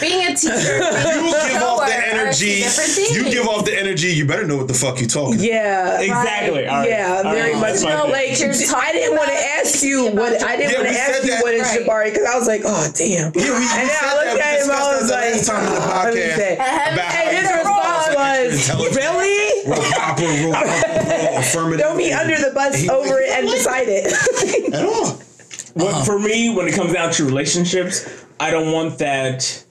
Being a teacher, You give off the energy. You give off the energy. You better know what the fuck you're talking. yeah. Exactly. All right. Yeah, All very right. much That's my No, like I didn't want to ask you what I didn't Yeah, want to ask said you that. what is Right. Jabari because I was like, oh damn. Yeah, we, we And said then I looked that. at him, I was like, last time in the podcast. about response was, really? Real proper, real proper, [LAUGHS] affirmative. Don't be under the bus over it and beside it. at all. [LAUGHS] What, uh-huh. for me, when it comes down to relationships, I don't want that.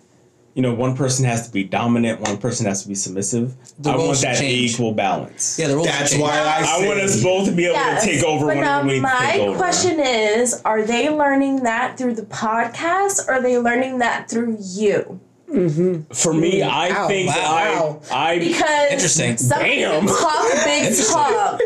You know, one person has to be dominant, one person has to be submissive. The I want roles should that change. equal balance. Yeah, the rules. That's change. why I I want us both to be able Yes, to take over but whenever now we need to my take over. question is: Are they learning that through the podcast, or are they learning that through you? For me, I Ow. think Wow. Wow. I, I Because Interesting. some Damn. talk big [LAUGHS] talk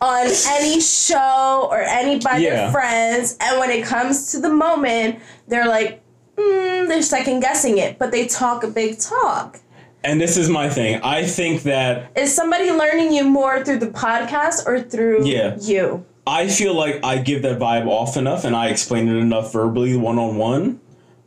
on any show or any by Yeah. their friends, and when it comes to the moment, they're like, mm, they're second guessing it, but they talk a big talk. and this is my thing. I think that Is somebody learning you more through the podcast or through Yeah. you? I feel like I give that vibe off enough and I explain it enough verbally one on one.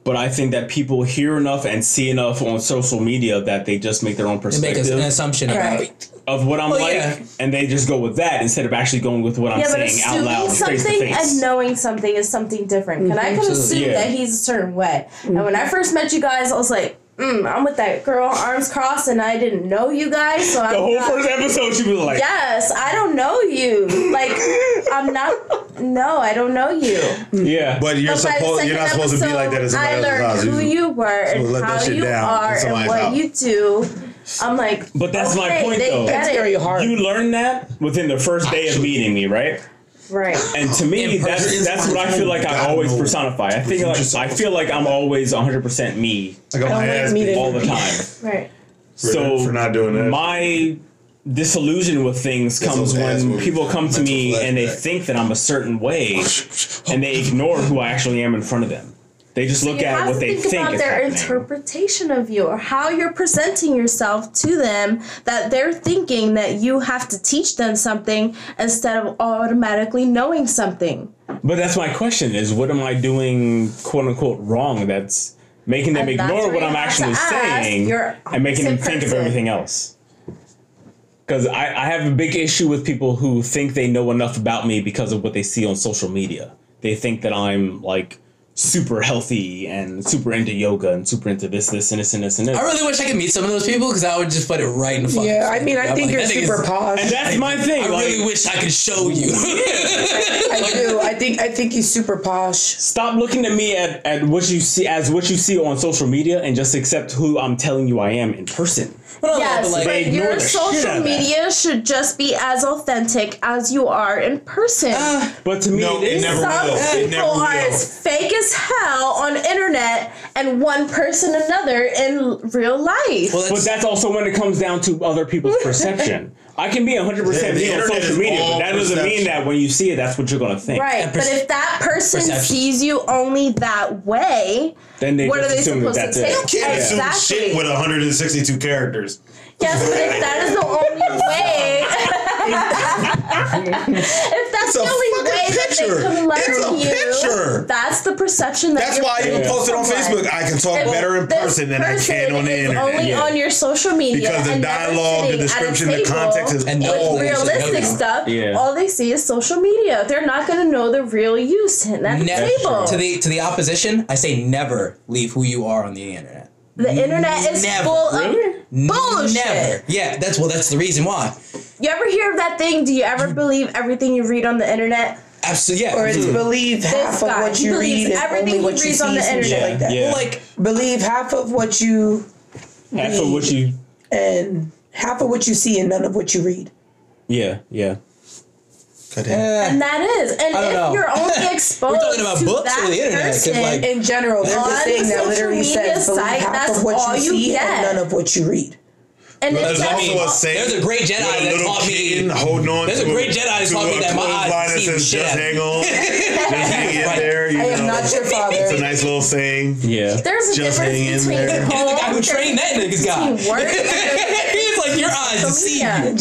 But I think that people hear enough and see enough on social media that they just make their own They make an assumption about Right. it. of what I'm Well, like, yeah. and they just go with that instead of actually going with what I'm saying out assuming loud, face to something face. and knowing something is something different. And I can assume Yeah. that he's a certain way. And when I mm-hmm. first met you guys, I was like, mm, I'm with that girl, arms crossed, and I didn't know you guys. So the I'm whole not, first episode, she was like, Yes, I don't know you. Like, I'm not. No, I don't know you. "Yeah." But you're But by supposed. You're not second supposed to be like that. episode, At somebody I learned else's house. who you were and let that how shit you down in are and somebody's what house. you do. I'm like, But that's my point, though. get That's it. very hard. you learn that within the first day of meeting me, right? Right. And to me, In that's that's what I feel like I always knows. personify. I think like. I feel like I'm always 100 percent me I got I don't like all the time. [LAUGHS] Right. so for not doing that. my disillusion with things comes when people come to me and they flashback. think that I'm a certain way [LAUGHS] and they ignore who I actually am in front of them. They just look you at what they think, think about is their happening. interpretation of you or how you're presenting yourself to them that they're thinking that you have to teach them something instead of automatically knowing something But that's my question: is what am I doing, quote unquote, wrong? That's making them And ignore what I'm actually saying and making them opposite think of everything else. Because I, I have a big issue with people who think they know enough about me because of what they see on social media. They think that I'm like super healthy and super into yoga and super into this, this, and this, and this, and this. I really wish I could meet some of those people because I would just put it right in the fucking. Yeah, I mean, I think like, you're that nigga's- super posh. and that's my thing. I like, really wish I could show you. [LAUGHS] [LAUGHS] I do. I think I think he's super posh. Stop looking at me at, at what you see as what you see on social media and just accept who I'm telling you I am in person. Yes but like, but your the shit out social of that. media should just be as authentic as you are in person uh, But to me, No, it it is. never some will. It never will. are as fake as hell on internet and one person another in real life well, But that's also when it comes down to other people's perception. [LAUGHS] I can be 100% Yeah, the me on social media, but that doesn't mean that when you see it, that's what you're going to think. Right, And but if that person perception. sees you only that way, Then they what are just they assume that supposed to that's take? it. Can't assume exactly. shit with 162 characters. yes, but if that is the only way, [LAUGHS] if that's It's a the only fucking way that picture. they can learn It's a you, picture. that's the perception that That's you're why I even putting posted on. Facebook. I can talk If better in person than I can on the internet. Only Yeah. on your social media Because the and dialogue, the sitting at a description, the context is And no all explanation. realistic No, no. stuff. Yeah. All they see is social media. They're not going to know the real you sitting at the table. to the to the opposition. I say never leave who you are on the internet. The internet is Never. full Really? of bullshit. Never. Yeah, that's well. That's the reason why. You ever hear of that thing? Do you ever mm. believe everything you read on the internet? Absolutely. Yeah. Or it's mm. believe half of guy, what you read and everything only what you reads see, on the some shit internet. like that. Yeah. Well, like Believe half of what you Half of what you. and half of what you see and none of what you read. Yeah, yeah. Goddamn. And that is, and I don't if know. you're only [LAUGHS] exposed talking about to books that or the internet? 'Cause, person, like- In general, there's On a thing that social literally media says believe site, half that's of what all you you see get. and none of what you read. and There's it's I also a saying. there's a great Jedi with a that little taught me- kitten holding on. there's a to great Jedi that to taught me a that my eyes clothesline that see says, shit Just hang on. [LAUGHS] Just hang in there. You I know. am not your father. It's a nice little saying. Yeah. there's a Just hang in difference between there. He's the guy who trained that nigga's guy. between work, He's with your eyes to see you.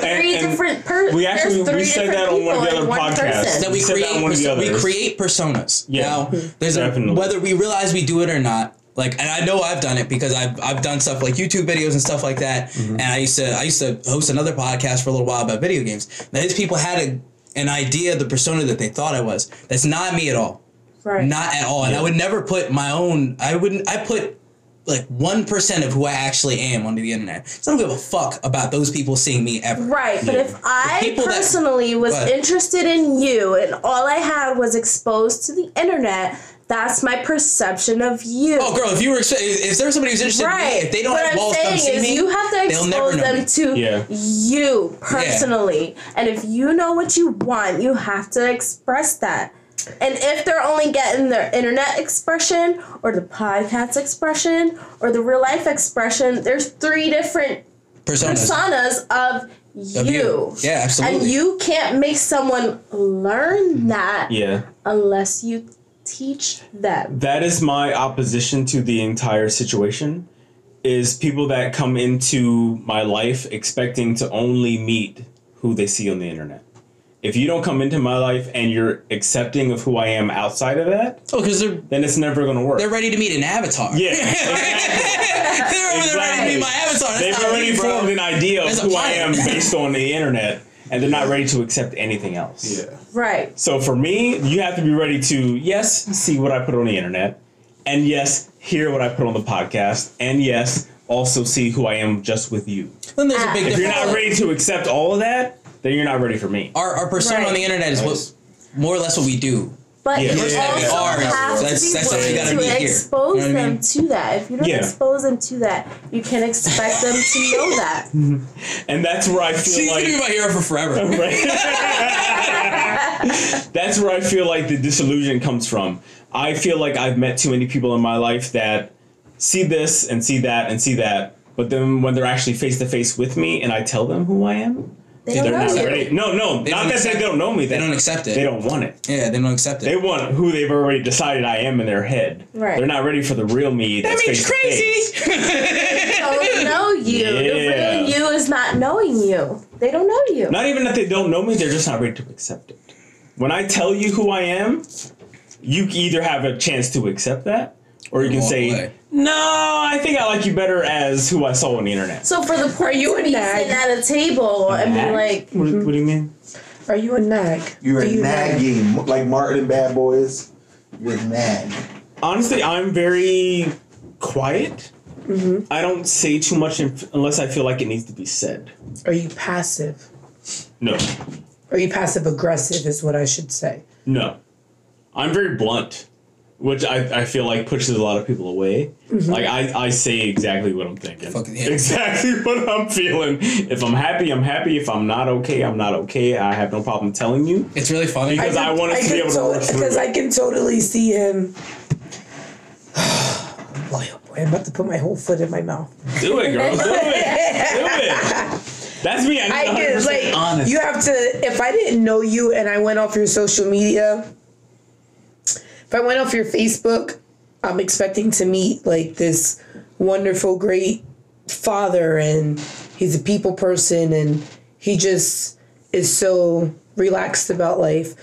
Three and different per- we actually- we said that on one of the other one podcasts. that we You said that create on one of the perso- we create personas. Yeah, Now, there's a, definitely. whether we realize we do it or not. Like, and I know I've done it because I've I've done stuff like YouTube videos and stuff like that. Mm-hmm. And I used to I used to host another podcast for a little while about video games. Now, these people had a, an idea of the persona that they thought I was. That's not me at all. Right. Not at all. And I would never put my own. I wouldn't. I put like one percent of who I actually am onto the internet. So I don't give a fuck about those people seeing me ever. Right, but Yeah. if I people that- personally was What? interested in you and all I had was exposed to the internet, that's my perception of you. Oh, girl, if you were if if there's somebody who's interested in me, Right. if they don't what have I'm balls to come saying see is me, you have to they'll expose them me. to Yeah. you personally. And if you know what you want, you have to express that. And if they're only getting their internet expression or the podcast expression or the real life expression, there's three different personas. personas of Of you. Yeah, absolutely. And you can't make someone learn that yeah. unless you teach them. that is my opposition to the entire situation is people that come into my life expecting to only meet who they see on the internet if you don't come into my life and you're accepting of who i am outside of that oh, because they're then it's never going to work they're ready to meet an avatar. yeah [LAUGHS] they're, they're ready to meet my avatar. That's they've already me, formed an idea of That's a who i am based on the internet and they're not ready to accept anything else Yeah. Right. So for me, you have to be ready to yes, see what I put on the internet, and yes, hear what I put on the podcast, and yes, also see who I am just with you. Then there's a ah. big If you're not ready to accept all of that, then you're not ready for me. Our, our persona Right. on the internet is what more or less what we do. But Yeah. you Yeah. also Ours. have That's- to be that's what willing gotta be expose You know what I them mean? to that. If you don't Yeah. expose them to that, you can't expect them to know that. [LAUGHS] And that's where I feel She's feel gonna be like my hero for forever. [LAUGHS] that's where I feel like the disillusion comes from. I feel like I've met too many people in my life that see this and see that and see that, but then when they're actually face to face with me and I tell them who I am, They don't they're know not you. ready. No, no, not don't that accept- they don't know me. They don't accept it. They don't want it. Yeah, they don't accept it. They want who they've already decided I am in their head. Right. They're not ready for the real me. that That's means face to face. [LAUGHS] crazy. They don't know you. The Yeah. real you is not knowing you. They don't know you. Not even that they don't know me. They're just not ready to accept it. When I tell you who I am, you either have a chance to accept that, or you can say, away. "No, I think I like you better as who I saw on the internet." so for the poor, you to a be nag? sitting at a table and be like, what, what do you mean? Are you a nag? You're Do a you nag? like Martin and Bad Boys. You're a nag. Honestly, I'm very quiet. Mm-hmm. I don't say too much in- unless I feel like it needs to be said. Are you passive? No, Are you passive aggressive? Is what I should say. no. I'm very blunt, which I, I feel like pushes a lot of people away. Mm-hmm. Like I, I say exactly what I'm thinking. Fucking yeah. [LAUGHS] Exactly what I'm feeling. If I'm happy, I'm happy. If I'm not okay, I'm not okay. I have no problem telling you. It's really funny. Because I want us to be able to work Because. I can totally see him. [SIGHS] boy, oh boy, I'm about to put my whole foot in my mouth. Do it, girl. Do it. [LAUGHS] Do it. That's me. I I need get 100% like honest. you have to. If I didn't know you and I went off your social media, if I went off your Facebook, I'm expecting to meet like this wonderful, great father, and he's a people person, and he just is so relaxed about life.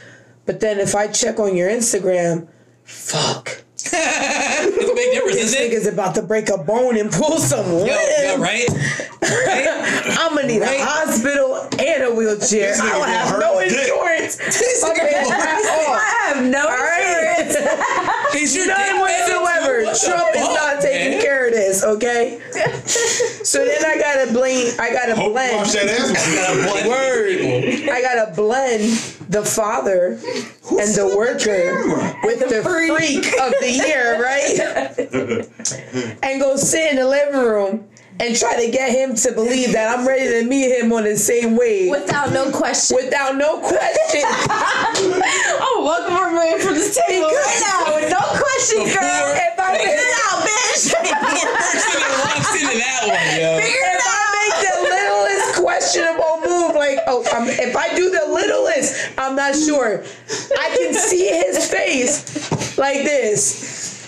But then if I check on your Instagram, fuck. It's a big difference, This isn't it? nigga's about to break a bone and pull some limb. Yo, yo, right? [LAUGHS] Right? I'm gonna need Right? a hospital and a wheelchair. I don't have no his dick. insurance. Okay, I have no insurance. [LAUGHS] Is your None dick big? whatsoever. Trump is not taking man? care of this. Okay. [LAUGHS] so then I gotta blame. I gotta Hope you blend. wash that ass with you. [LAUGHS] Word. I gotta blend the father and the worker with the freak of the year, right? [LAUGHS] and go sit in the living room and try to get him to believe that I'm ready to meet him on the same wave. Without no question. without no question. [LAUGHS] I'm welcome for me from this table right now with no question, girl. If I figure it out, bitch. Poor person that walks into that one, yo. Figure it if I make the littlest questionable move, like oh, um, if I do the littlest, I'm not sure. I can see his face like this.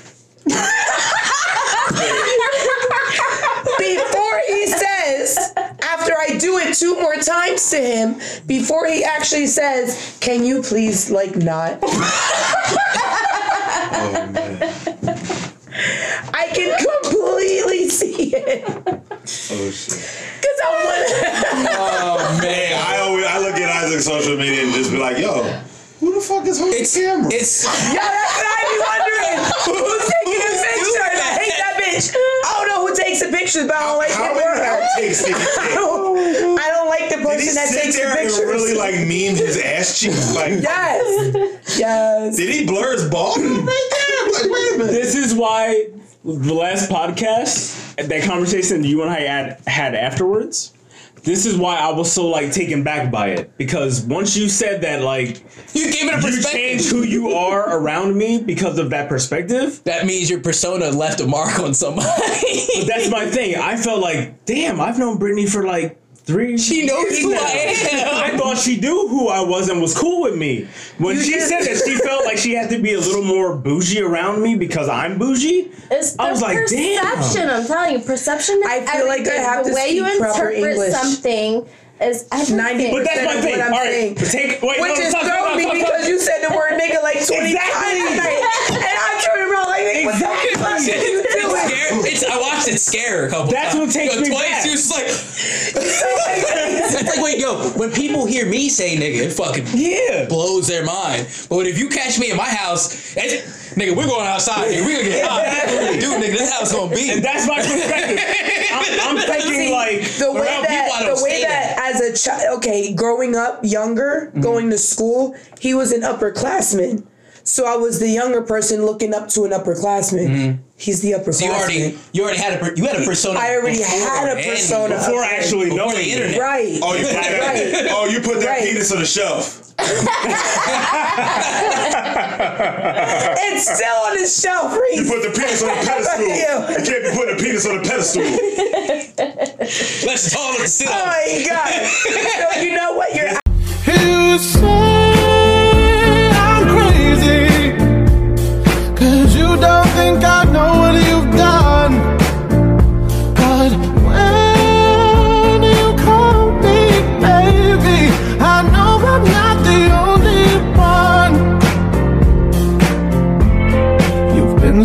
Before he says, after I do it two more times to him, before he actually says, "Can you please like not?" Oh man. I can completely see it Oh shit. because I want. Oh man. I always I look at Isaac's social media and just be like, yo, who the fuck is holding It's the camera? it's Yeah, that's what I be wondering. [LAUGHS] Who's taking a picture? And I hate that bitch. I don't know who takes the pictures, but I don't like How it. many outtakes [LAUGHS] did he I take? don't, I don't like the Did he person that sit takes the there and really like meme his ass cheeks? Like, [LAUGHS] yes, yes. did he blur his ball? [LAUGHS] Like, wait a minute. This is why the last podcast, that conversation you and I had, had afterwards, this is why I was so like taken back by it. Because once you said that, like, you gave it a you changed who you are around me because of that perspective. that means your persona left a mark on somebody. But that's my thing. I felt like, damn, I've known Brittany for like three. She knows who now. I am. I thought she knew who I was and was cool with me. When You she did. said that she felt like she had to be a little more bougie around me because I'm bougie, It's I was like, damn. perception. damn. I'm telling you, perception. Is I feel like I everything. have the to way you speak proper interpret English. something is everything. Ninety But that's my percent of thing. what I'm All right, saying. but take wait. Which no, is stop, stop, throwing me stop, stop, because you said the word nigga like 20 Exactly. times tonight. And I'm turning around like, nigga, what the It's, are you doing? scare, it's, I watched it scare her a couple That's times. what takes Yo, me twice, back. She was just like, [LAUGHS] it's like, wait, yo, when people hear me say nigga, it fucking Yeah. blows their mind. But if you catch me in my house, it's, nigga, we're going outside here. We're gonna get hot. Dude, nigga, this house gonna be. And that's my perspective. I'm, I'm [LAUGHS] thinking See, like the way around people, I that don't the way say that, as a child, okay, growing up younger, Mm-hmm. going to school, he was an upperclassman. So I was the younger person looking up to an upperclassman. He's the upperclassman. Mm-hmm. you already, you already had a, per- you had a persona. I already before had a and persona. before actually before knowing the you. internet. right. Oh, you put that. Right. Oh, you put that Right. penis on the shelf. [LAUGHS] It's still on the shelf, You put the penis on the pedestal. [LAUGHS] Ew. You can't be putting the penis on the pedestal. Let's all sit Oh my god. so you know what? You're You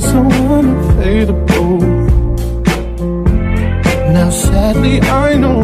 so unfadable Now sadly I know